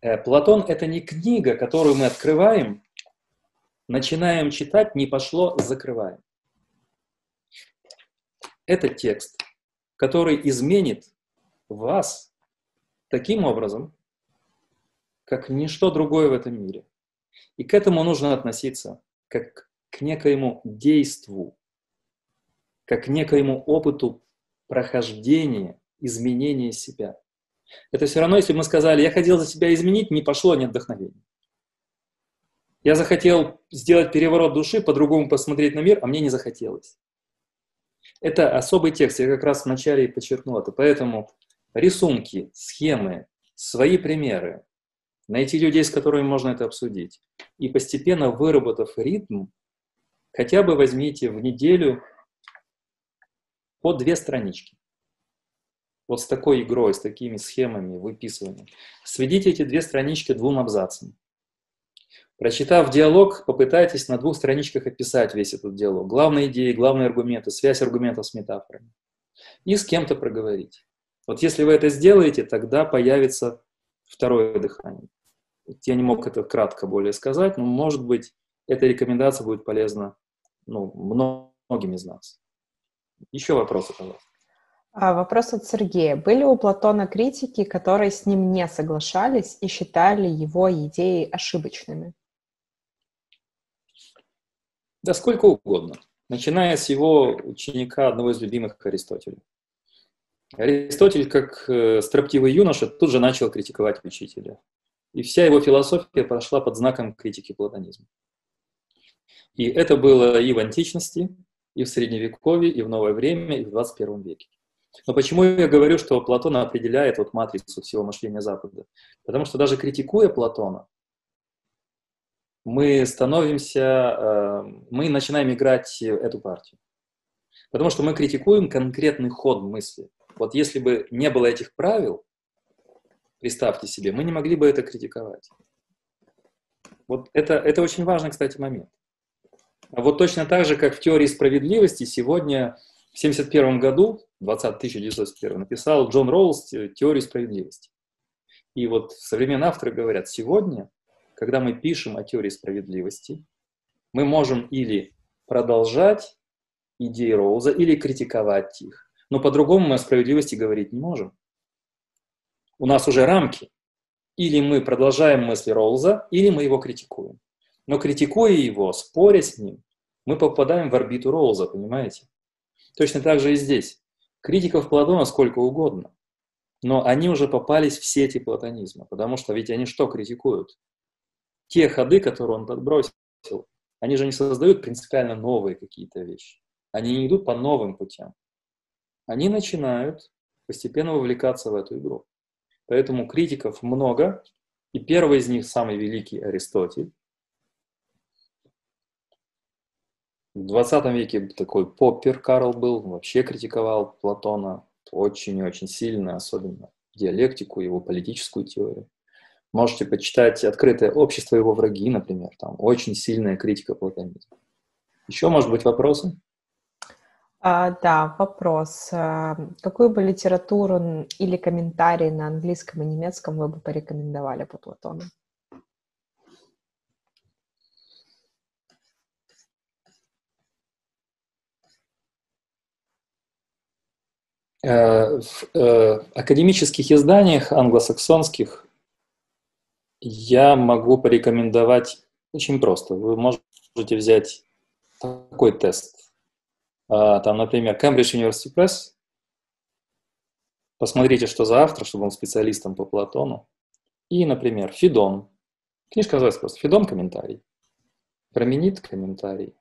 Э, Платон — это не книга, которую мы открываем, начинаем читать, не пошло, закрываем. Это текст, который изменит вас таким образом, как ничто другое в этом мире. И к этому нужно относиться как к некоему действу, как к некоему опыту прохождения, изменения себя. Это все равно, если бы мы сказали, я хотел за себя изменить, не пошло, нет вдохновения. Я захотел сделать переворот души, по-другому посмотреть на мир, а мне не захотелось. Это особый текст, я как раз вначале и подчеркнул это. Поэтому рисунки, схемы, свои примеры, найти людей, с которыми можно это обсудить. И постепенно выработав ритм, хотя бы возьмите в неделю по две странички. Вот с такой игрой, с такими схемами, выписыванием. Сведите эти две странички двум абзацам. Прочитав диалог, попытайтесь на двух страничках описать весь этот диалог. Главные идеи, главные аргументы, связь аргументов с метафорами. И с кем-то проговорить. Вот если вы это сделаете, тогда появится второе дыхание. Я не мог это кратко более сказать, но, может быть, эта рекомендация будет полезна ну, многим из нас. Еще вопросы, пожалуйста. А вопрос от Сергея. Были у Платона критики, которые с ним не соглашались и считали его идеи ошибочными? Да сколько угодно. Начиная с его ученика, одного из любимых Аристотеля. Аристотель, как э, строптивый юноша, тут же начал критиковать учителя. И вся его философия прошла под знаком критики платонизма. И это было и в античности, и в Средневековье, и в новое время, и в 21 веке. Но почему я говорю, что Платон определяет вот матрицу всего мышления Запада? Потому что даже критикуя Платона, мы становимся, э, мы начинаем играть эту партию. Потому что мы критикуем конкретный ход мысли. Вот если бы не было этих правил, представьте себе, мы не могли бы это критиковать. Вот это, это очень важный, кстати, момент. А вот точно так же, как в теории справедливости, сегодня в 1971 году, 20, 1971, написал Джон Роулс теорию справедливости. И вот современные авторы говорят, сегодня когда мы пишем о теории справедливости, мы можем или продолжать идеи Роуза, или критиковать их. Но по-другому мы о справедливости говорить не можем. У нас уже рамки. Или мы продолжаем мысли Роуза, или мы его критикуем. Но критикуя его, споря с ним, мы попадаем в орбиту Роуза, понимаете? Точно так же и здесь. Критиков Платона сколько угодно. Но они уже попались в сети платонизма, потому что ведь они что критикуют? Те ходы, которые он подбросил, они же не создают принципиально новые какие-то вещи. Они не идут по новым путям. Они начинают постепенно вовлекаться в эту игру. Поэтому критиков много, и первый из них, самый великий Аристотель, В 20 веке такой Поппер Карл был, вообще критиковал Платона очень и очень сильно, особенно диалектику, его политическую теорию. Можете почитать «Открытое общество его враги», например, там очень сильная критика платонизма. Еще, может быть, вопросы? А, да, вопрос. А, какую бы литературу или комментарий на английском и немецком вы бы порекомендовали по Платону? Э, в э, академических изданиях англосаксонских я могу порекомендовать очень просто. Вы можете взять такой тест. А, там, например, Cambridge University Press. Посмотрите, что за автор, чтобы он специалистом по Платону. И, например, Фидон. Книжка называется просто «Фидон. Комментарий». Променит комментарий.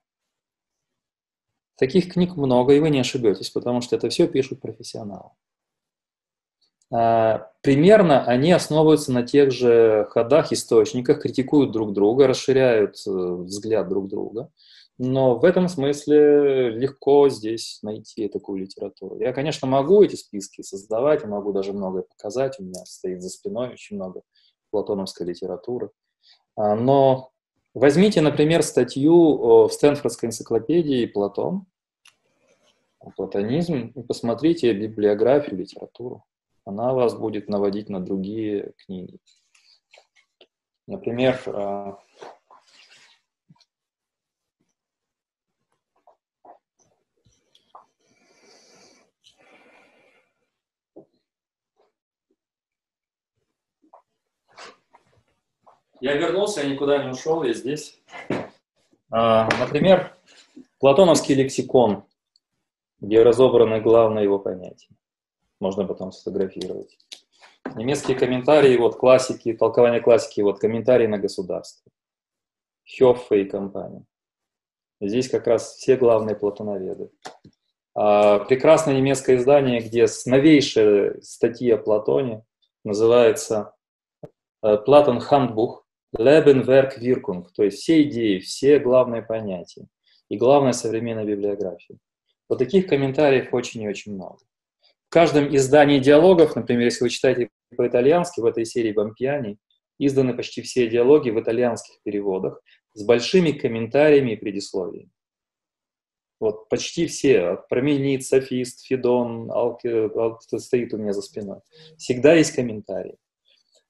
Таких книг много, и вы не ошибетесь, потому что это все пишут профессионалы. А, примерно они основываются на тех же ходах, источниках, критикуют друг друга, расширяют э, взгляд друг друга. Но в этом смысле легко здесь найти такую литературу. Я, конечно, могу эти списки создавать, я могу даже многое показать. У меня стоит за спиной очень много платоновской литературы. А, но Возьмите, например, статью в Стэнфордской энциклопедии «Платон», платонизм, и посмотрите библиографию, литературу. Она вас будет наводить на другие книги. Например, а, Я вернулся, я никуда не ушел, я здесь. А, например, платоновский лексикон, где разобраны главные его понятия. Можно потом сфотографировать. Немецкие комментарии, вот классики, толкование классики, вот комментарии на государство. Хёффе и компания. Здесь как раз все главные платоноведы. А, прекрасное немецкое издание, где новейшая статья о Платоне называется Платон Хандбух, Leben, Werk, Wirkung, то есть все идеи, все главные понятия и главная современная библиография. Вот таких комментариев очень и очень много. Каждом издании диалогов, например, если вы читаете по-итальянски, в этой серии Бампьяни, изданы почти все диалоги в итальянских переводах с большими комментариями и предисловиями. Вот почти все, Променит, Софист, Федон, Алки, стоит у меня за спиной. Всегда есть комментарии.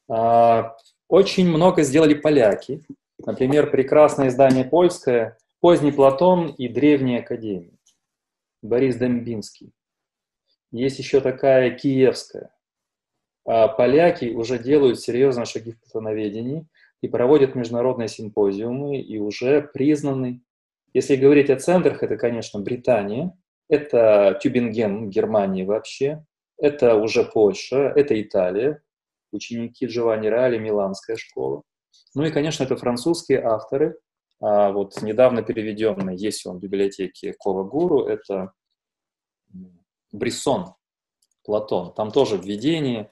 А, очень много сделали поляки. Например, прекрасное издание польское «Поздний Платон и древние академии». Борис Дембинский. Есть еще такая киевская. А поляки уже делают серьезные шаги в платоноведении и проводят международные симпозиумы и уже признаны. Если говорить о центрах, это, конечно, Британия, это Тюбинген, Германия вообще, это уже Польша, это Италия, ученики Джованни Рали, Миланская школа. Ну и, конечно, это французские авторы. А вот недавно переведенный, есть он в библиотеке Кова Гуру, это Бриссон, Платон. Там тоже введение,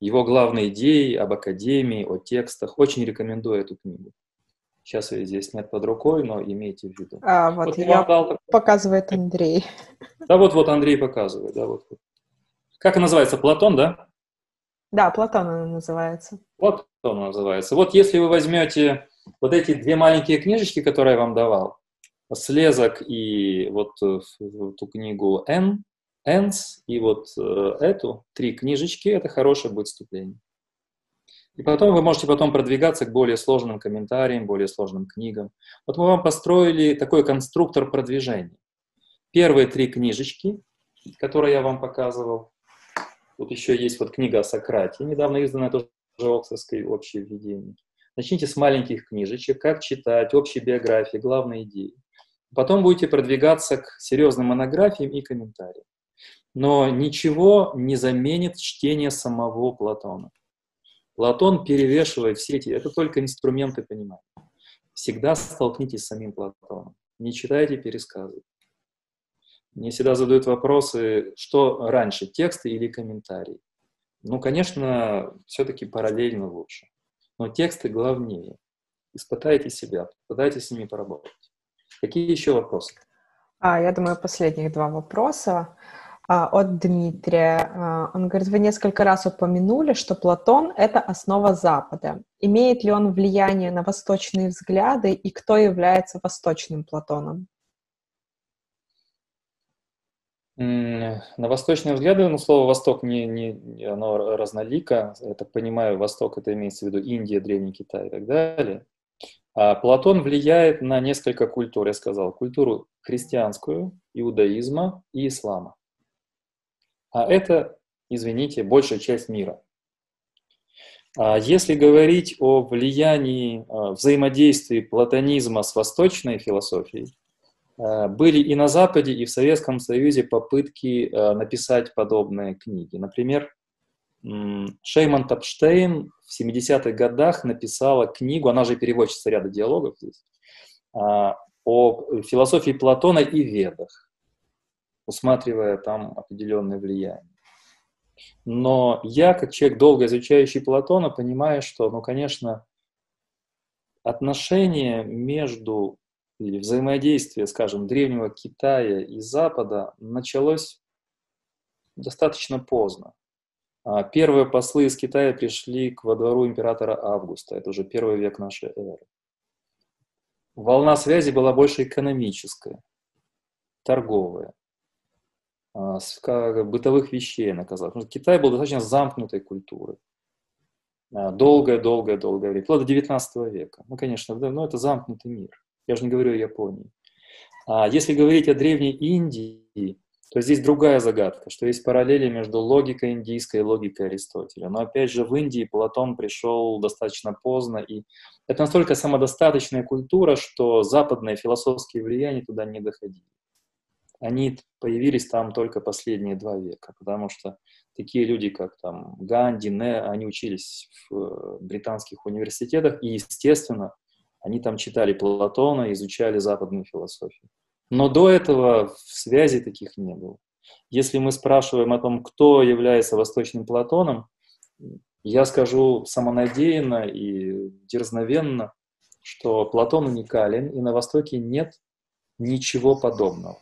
его главные идеи об академии, о текстах. Очень рекомендую эту книгу. Сейчас ее здесь нет под рукой, но имейте в виду. А, вот, вот я дал... показывает Андрей. Да, вот, вот Андрей показывает, да, вот. Как и называется? Платон, да? Да, Платон она называется. Вот он называется. Вот если вы возьмете вот эти две маленькие книжечки, которые я вам давал, «Слезок» и вот э, ту книгу «Н», «Энс» и вот э, эту, три книжечки, это хорошее будет вступление. И потом вы можете потом продвигаться к более сложным комментариям, более сложным книгам. Вот мы вам построили такой конструктор продвижения. Первые три книжечки, которые я вам показывал, Тут еще есть вот книга о Сократе, недавно изданная тоже Оксфордской общее введение. Начните с маленьких книжечек, как читать, общей биографии, главные идеи. Потом будете продвигаться к серьезным монографиям и комментариям. Но ничего не заменит чтение самого Платона. Платон перевешивает все эти, это только инструменты понимания. Всегда столкнитесь с самим Платоном. Не читайте пересказы. Мне всегда задают вопросы, что раньше, тексты или комментарии. Ну, конечно, все-таки параллельно лучше. Но тексты главнее. Испытайте себя, попытайтесь с ними поработать. Какие еще вопросы? А, я думаю, последних два вопроса от Дмитрия. А, он говорит, вы несколько раз упомянули, что Платон — это основа Запада. Имеет ли он влияние на восточные взгляды и кто является восточным Платоном? На восточные взгляды, ну, слово «восток» не, не, оно разнолико. Так понимаю, «восток» — это имеется в виду Индия, Древний Китай и так далее. А Платон влияет на несколько культур, я сказал. Культуру христианскую, иудаизма и ислама. А это, извините, большая часть мира. А если говорить о влиянии а, взаимодействия платонизма с восточной философией, Э, были и на Западе, и в Советском Союзе попытки написать подобные книги. Например, Шейман Топштейн в 70-х годах написала книгу, она же переводчица ряда диалогов здесь, а, о философии Платона и Ведах, усматривая там определенное влияние. Но я, как человек, долго изучающий Платона, понимаю, что, ну, конечно, отношения между или взаимодействие, скажем, древнего Китая и Запада началось достаточно поздно. А первые послы из Китая пришли к во двору императора Августа, это уже первый век нашей эры. Волна связи была больше экономическая, торговая, бытовых вещей наказал. Потому что Китай был достаточно замкнутой культурой. Долгое-долгое-долгое время, вплоть до 19 века. Ну, конечно, но это замкнутый мир. Я же не говорю о Японии. А если говорить о Древней Индии, то здесь другая загадка, что есть параллели между логикой индийской и логикой Аристотеля. Но опять же, в Индии Платон пришел достаточно поздно, и это настолько самодостаточная культура, что западные философские влияния туда не доходили. Они появились там только последние два века, потому что такие люди, как там Ганди, Не, они учились в э, британских университетах, и, естественно, они там читали Платона, изучали западную философию. Но до этого связи таких не было. Если мы спрашиваем о том, кто является восточным Платоном, я скажу самонадеянно и дерзновенно, что Платон уникален, и на Востоке нет ничего подобного.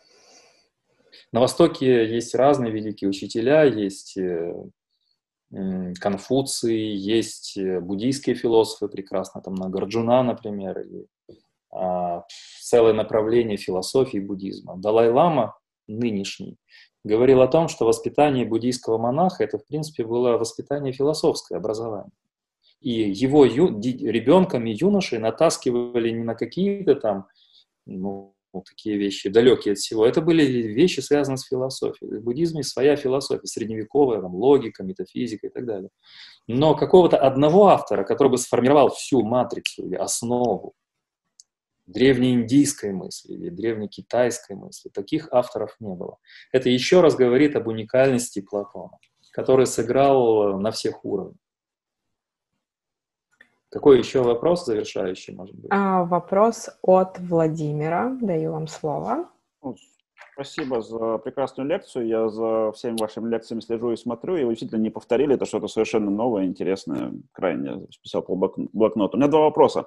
На Востоке есть разные великие учителя, есть э, Конфуций, есть э, буддийские философы прекрасно, там Нагарджуна, например, или а, целое направление философии буддизма. Далай-лама нынешний говорил о том, что воспитание буддийского монаха это, в принципе, было воспитание философское образование. И его ю, ребенком и юношей натаскивали не на какие-то там ну, ну, такие вещи далекие от всего. Это были вещи, связанные с философией. В буддизме своя философия, средневековая, там, логика, метафизика и так далее. Но какого-то одного автора, который бы сформировал всю матрицу или основу древнеиндийской мысли или древнекитайской мысли, таких авторов не было. Это еще раз говорит об уникальности Платона, который сыграл на всех уровнях. Какой еще вопрос завершающий, может быть? А, вопрос от Владимира. Даю вам слово. Ну, спасибо за прекрасную лекцию. Я за всеми вашими лекциями слежу и смотрю, и вы действительно не повторили. Это что-то совершенно новое, интересное, крайне списал по блокноту. У меня два вопроса.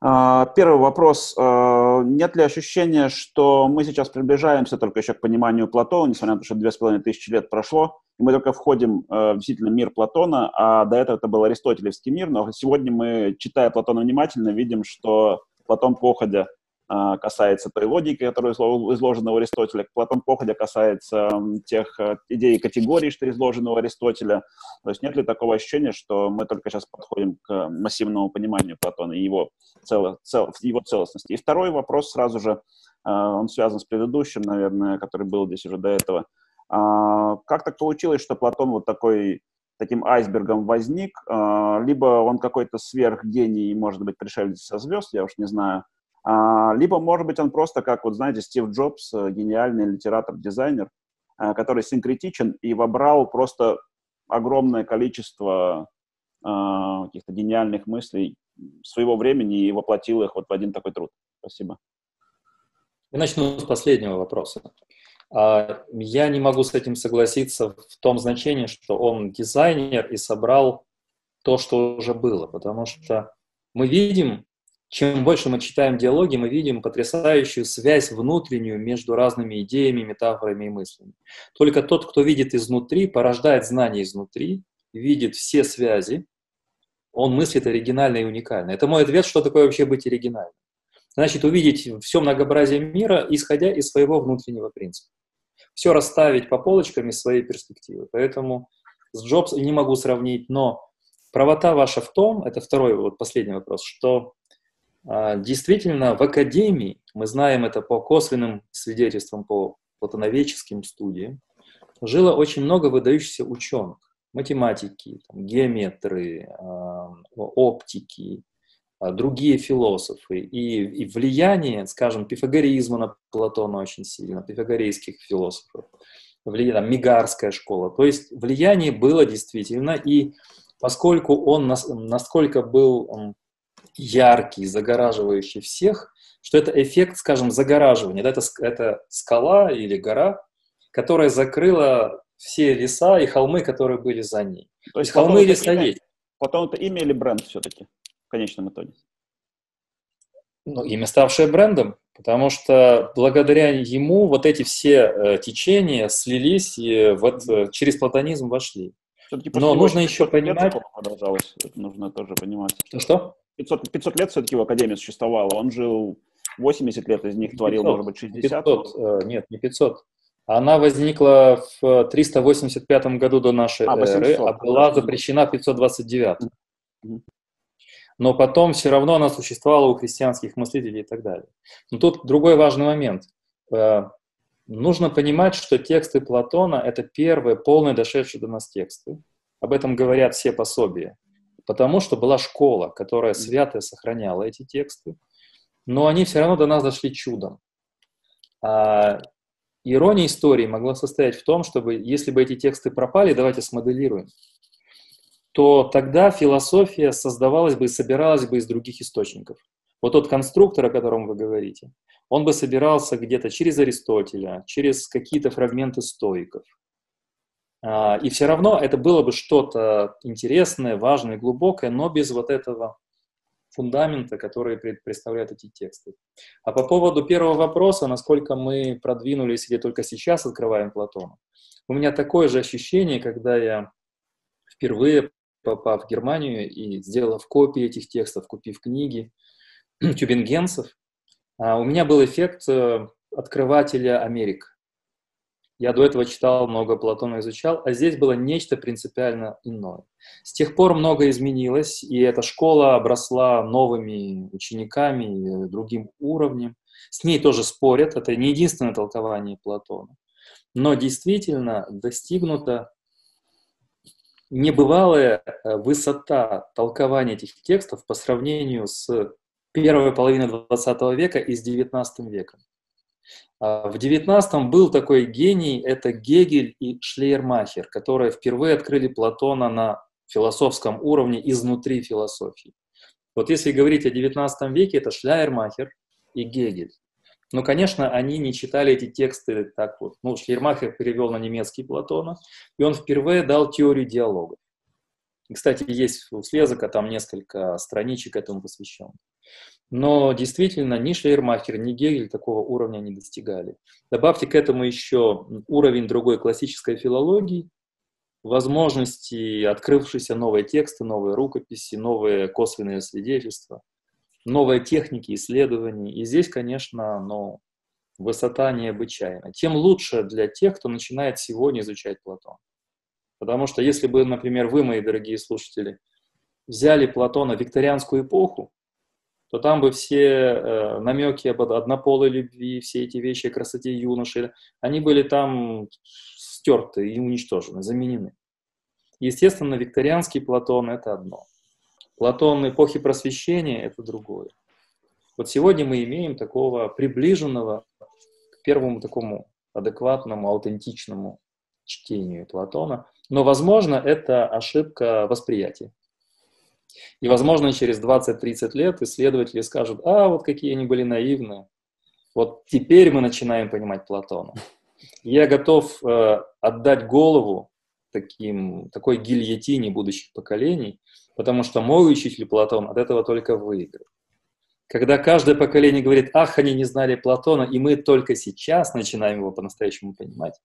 А, первый вопрос. А, нет ли ощущения, что мы сейчас приближаемся только еще к пониманию Платона, несмотря на то, что две с половиной тысячи лет прошло, и мы только входим э, в действительно мир Платона, а до этого это был аристотелевский мир, но сегодня мы, читая Платона внимательно, видим, что Платон походя а, касается той логики, которая изложена у Аристотеля, Платон походя касается тех э, идей и категорий, что изложены у Аристотеля. То есть нет ли такого ощущения, что мы только сейчас подходим к массивному пониманию Платона и его, цело, цел, его целостности? И второй вопрос сразу же, а, он связан с предыдущим, наверное, который был здесь уже до этого. А, как так получилось, что Платон вот такой таким айсбергом возник, либо он какой-то сверхгений, может быть, пришелец со звезд, я уж не знаю, а, либо, может быть, он просто, как, вот знаете, Стив Джобс, э, гениальный литератор-дизайнер, э, который синкретичен и вобрал просто огромное количество а, каких-то гениальных мыслей своего времени и воплотил их вот в один такой труд. Спасибо. Я начну с последнего вопроса. А, я не могу с этим согласиться в том значении, что он дизайнер и собрал то, что уже было, потому что мы видим чем больше мы читаем диалоги, мы видим потрясающую связь внутреннюю между разными идеями, метафорами и мыслями. Только тот, кто видит изнутри, порождает знания изнутри, видит все связи, он мыслит оригинально и уникально. Это мой ответ, что такое вообще быть оригинальным. Значит, увидеть все многообразие мира, исходя из своего внутреннего принципа. Все расставить по полочкам из своей перспективы. Поэтому с Джобс не могу сравнить, но правота ваша в том, это второй, вот последний вопрос, что а, действительно, в академии, мы знаем это по косвенным свидетельствам, по платоновеческим студиям, жило очень много выдающихся ученых, математики, там, геометры, а, оптики, другие философы. И, и влияние, скажем, пифагореизма на Платона очень сильно, пифагорейских философов, влияние, там, Мигарская школа. То есть влияние было действительно, и поскольку он насколько был яркий, загораживающий всех, что это эффект, скажем, загораживания. Да, это, это скала или гора, которая закрыла все леса и холмы, которые были за ней. То есть холмы и леса имя, есть. Потом это имя или бренд все-таки конечном итоге? Ну, имя, ставшее брендом, потому что благодаря ему вот эти все э, течения слились и вот э, через платонизм вошли. Но нужно еще понимать... Продолжалось, это нужно тоже понимать. Что? что? 500, 500 лет все-таки в Академии существовало. Он жил 80 лет, из них творил, 500, может быть, 60. 500, э, нет, не 500. Она возникла в 385 году до нашей а, 800, эры, а была запрещена в 529. Но потом все равно она существовала у христианских мыслителей и так далее. Но тут другой важный момент. Э, нужно понимать, что тексты Платона — это первые полные дошедшие до нас тексты. Об этом говорят все пособия. Потому что была школа, которая свято сохраняла эти тексты, но они все равно до нас дошли чудом. А ирония истории могла состоять в том, чтобы, если бы эти тексты пропали, давайте смоделируем, то тогда философия создавалась бы и собиралась бы из других источников. Вот тот конструктор, о котором вы говорите, он бы собирался где-то через Аристотеля, через какие-то фрагменты стоиков, а, и все равно это было бы что-то интересное, важное, глубокое, но без вот этого фундамента, который представляют эти тексты. А по поводу первого вопроса, насколько мы продвинулись или только сейчас открываем Платона, у меня такое же ощущение, когда я впервые попав в Германию и сделав копии этих текстов, купив книги *clears throat* тюбингенцев, а, у меня был эффект э, открывателя Америк. Я до этого читал много Платона, изучал, а здесь было нечто принципиально иное. С тех пор многое изменилось, и эта школа обросла новыми учениками, другим уровнем. С ней тоже спорят, это не единственное толкование Платона. Но действительно достигнута небывалая э, высота толкования этих текстов по сравнению с первой половиной XX века и с XIX веком. А, в XIX был такой гений, это Гегель и Шлейермахер, которые впервые открыли Платона на философском уровне изнутри философии. Вот если говорить о XIX веке, это Шлейермахер и Гегель. Но, конечно, они не читали эти тексты так вот. Ну, Шлейермахер перевел на немецкий Платона, и он впервые дал теорию диалога. И, кстати, есть у Слезака там несколько страничек этому посвященных. Но действительно ни Шлейермахер, ни Гегель такого уровня не достигали. Добавьте к этому еще уровень другой классической филологии, возможности, открывшиеся новые тексты, новые рукописи, новые косвенные свидетельства, новые техники исследований. И здесь, конечно, ну, высота необычайна. Тем лучше для тех, кто начинает сегодня изучать Платон. Потому что если бы, например, вы, мои дорогие слушатели, взяли Платона в викторианскую эпоху, то там бы все э, намеки об однополой любви, все эти вещи о красоте юноши, они были там стерты и уничтожены, заменены. Естественно, викторианский Платон – это одно. Платон эпохи просвещения – это другое. Вот сегодня мы имеем такого приближенного к первому такому адекватному, аутентичному чтению Платона. Но, возможно, это ошибка восприятия. И, возможно, через 20-30 лет исследователи скажут, а, вот какие они были наивные. Вот теперь мы начинаем понимать Платона. Я готов э, отдать голову таким, такой гильотине будущих поколений, потому что мой учитель Платон от этого только выиграл. когда каждое поколение говорит, ах, они не знали Платона, и мы только сейчас начинаем его по-настоящему понимать,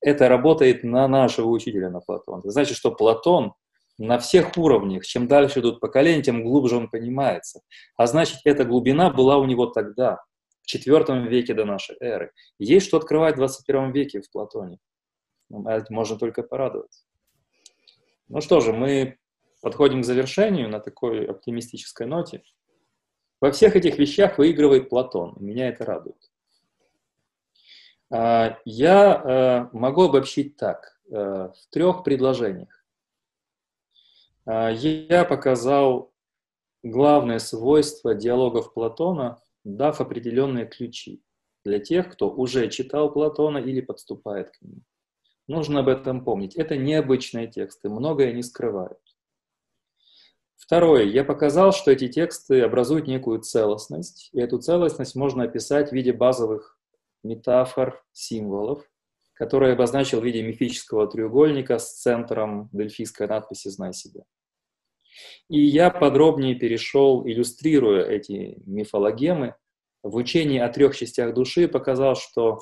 это работает на нашего учителя, на Платона. Это значит, что Платон на всех уровнях, чем дальше идут поколения, тем глубже он понимается. А значит, эта глубина была у него тогда, в IV веке до нашей эры. Есть что открывать в 21 веке в Платоне. Ну, можно только порадоваться. Ну что же, мы подходим к завершению на такой оптимистической ноте. Во всех этих вещах выигрывает Платон, и меня это радует. А, я э, могу обобщить так, э, в трех предложениях. А, я показал главное свойство диалогов Платона, дав определенные ключи для тех, кто уже читал Платона или подступает к нему. Нужно об этом помнить. Это необычные тексты, многое не скрывают. Второе. Я показал, что эти тексты образуют некую целостность, и эту целостность можно описать в виде базовых метафор, символов, которые обозначил в виде мифического треугольника с центром дельфийской надписи «Знай себя». И я подробнее перешел, иллюстрируя эти мифологемы, в учении о трех частях души показал, что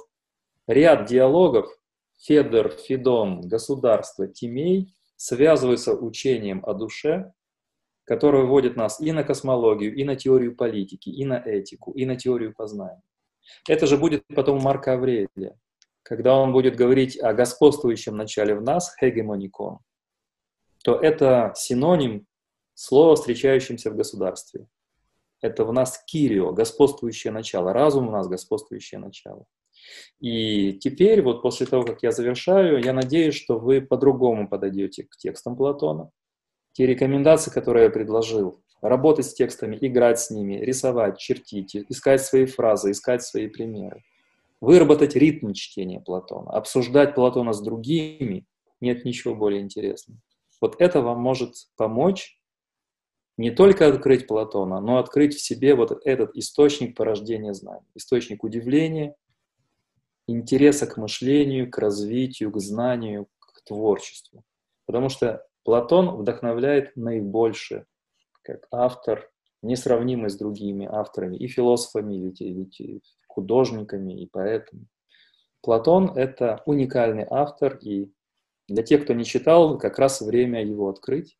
ряд диалогов Федор, Федон, государство, Тимей связываются учением о душе, которое вводит нас и на космологию, и на теорию политики, и на этику, и на теорию познания. Это же будет потом Марка Аврелия, когда он будет говорить о господствующем начале в нас, хегемоникон, то это синоним слова, встречающимся в государстве. Это в нас кирио, господствующее начало, разум в нас господствующее начало. И теперь, вот после того, как я завершаю, я надеюсь, что вы по-другому подойдете к текстам Платона, те рекомендации, которые я предложил, работать с текстами, играть с ними, рисовать, чертить, искать свои фразы, искать свои примеры, выработать ритм чтения Платона, обсуждать Платона с другими, нет ничего более интересного. Вот это вам может помочь не только открыть Платона, но открыть в себе вот этот источник порождения знаний, источник удивления, интереса к мышлению, к развитию, к знанию, к творчеству. Потому что Платон вдохновляет наибольше, как автор, несравнимый с другими авторами, и философами, ведь, ведь художниками, и поэтами. Платон — это уникальный автор, и для тех, кто не читал, как раз время его открыть.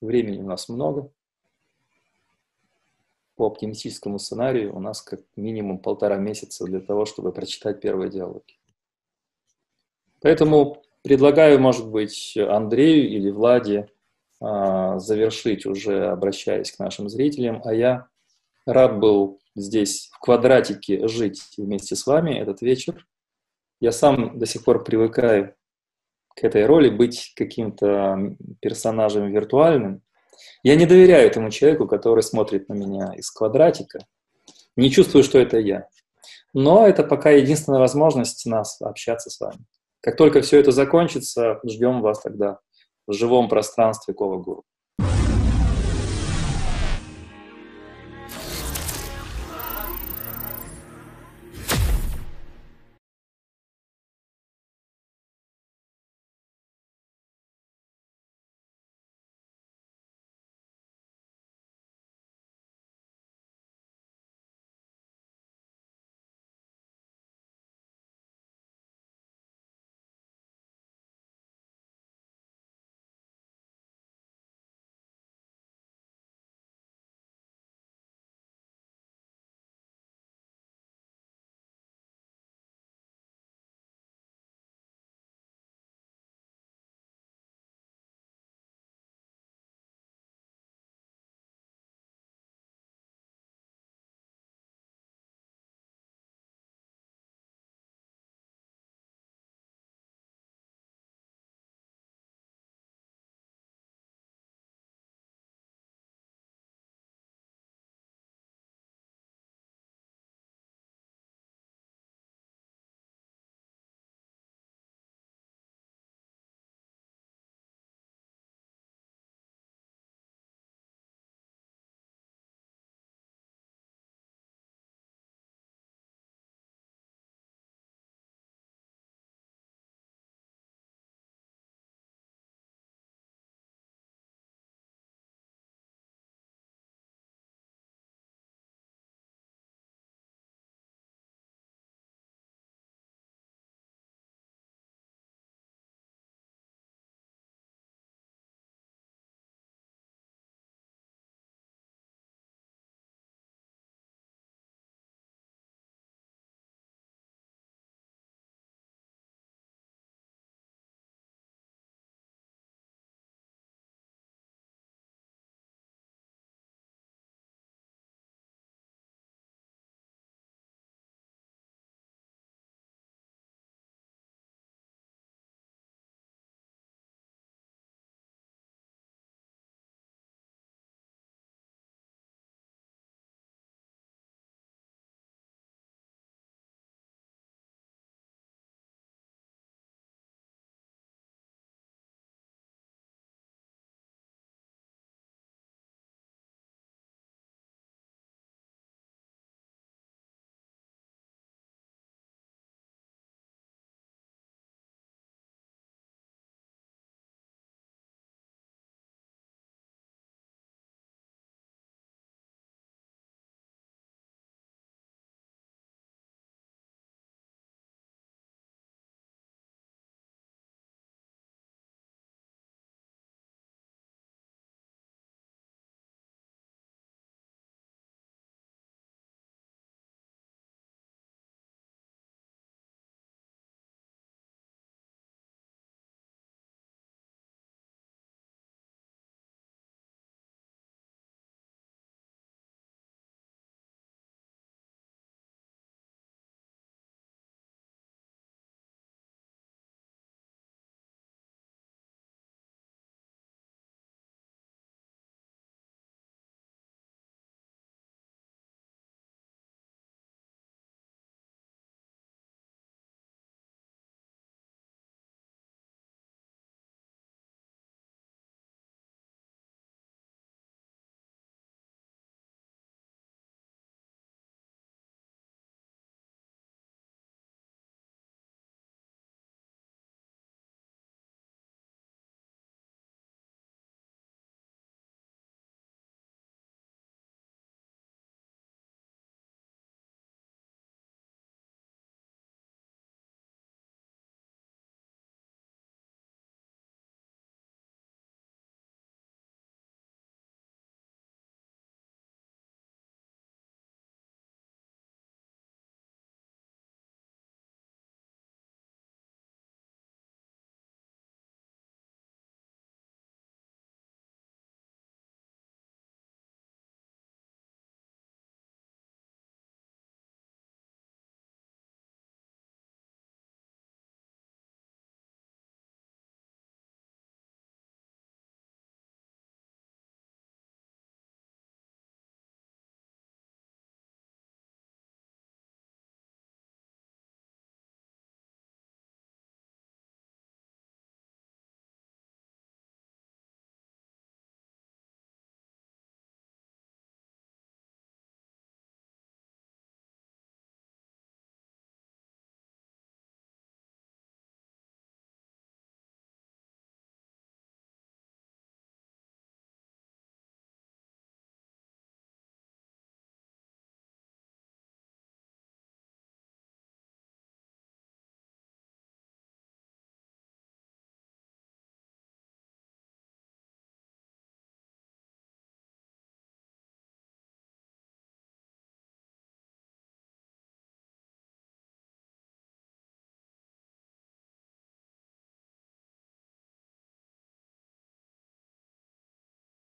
Времени у нас много. По оптимистическому сценарию у нас как минимум полтора месяца для того, чтобы прочитать первые диалоги. Поэтому Предлагаю, может быть, Андрею или Владе а, завершить уже, обращаясь к нашим зрителям, а я рад был здесь в квадратике жить вместе с вами этот вечер. Я сам до сих пор привыкаю к этой роли, быть каким-то персонажем виртуальным. Я не доверяю этому человеку, который смотрит на меня из квадратика. Не чувствую, что это я. Но это пока единственная возможность нас общаться с вами. Как только все это закончится, ждем вас тогда в живом пространстве Кова Гуру.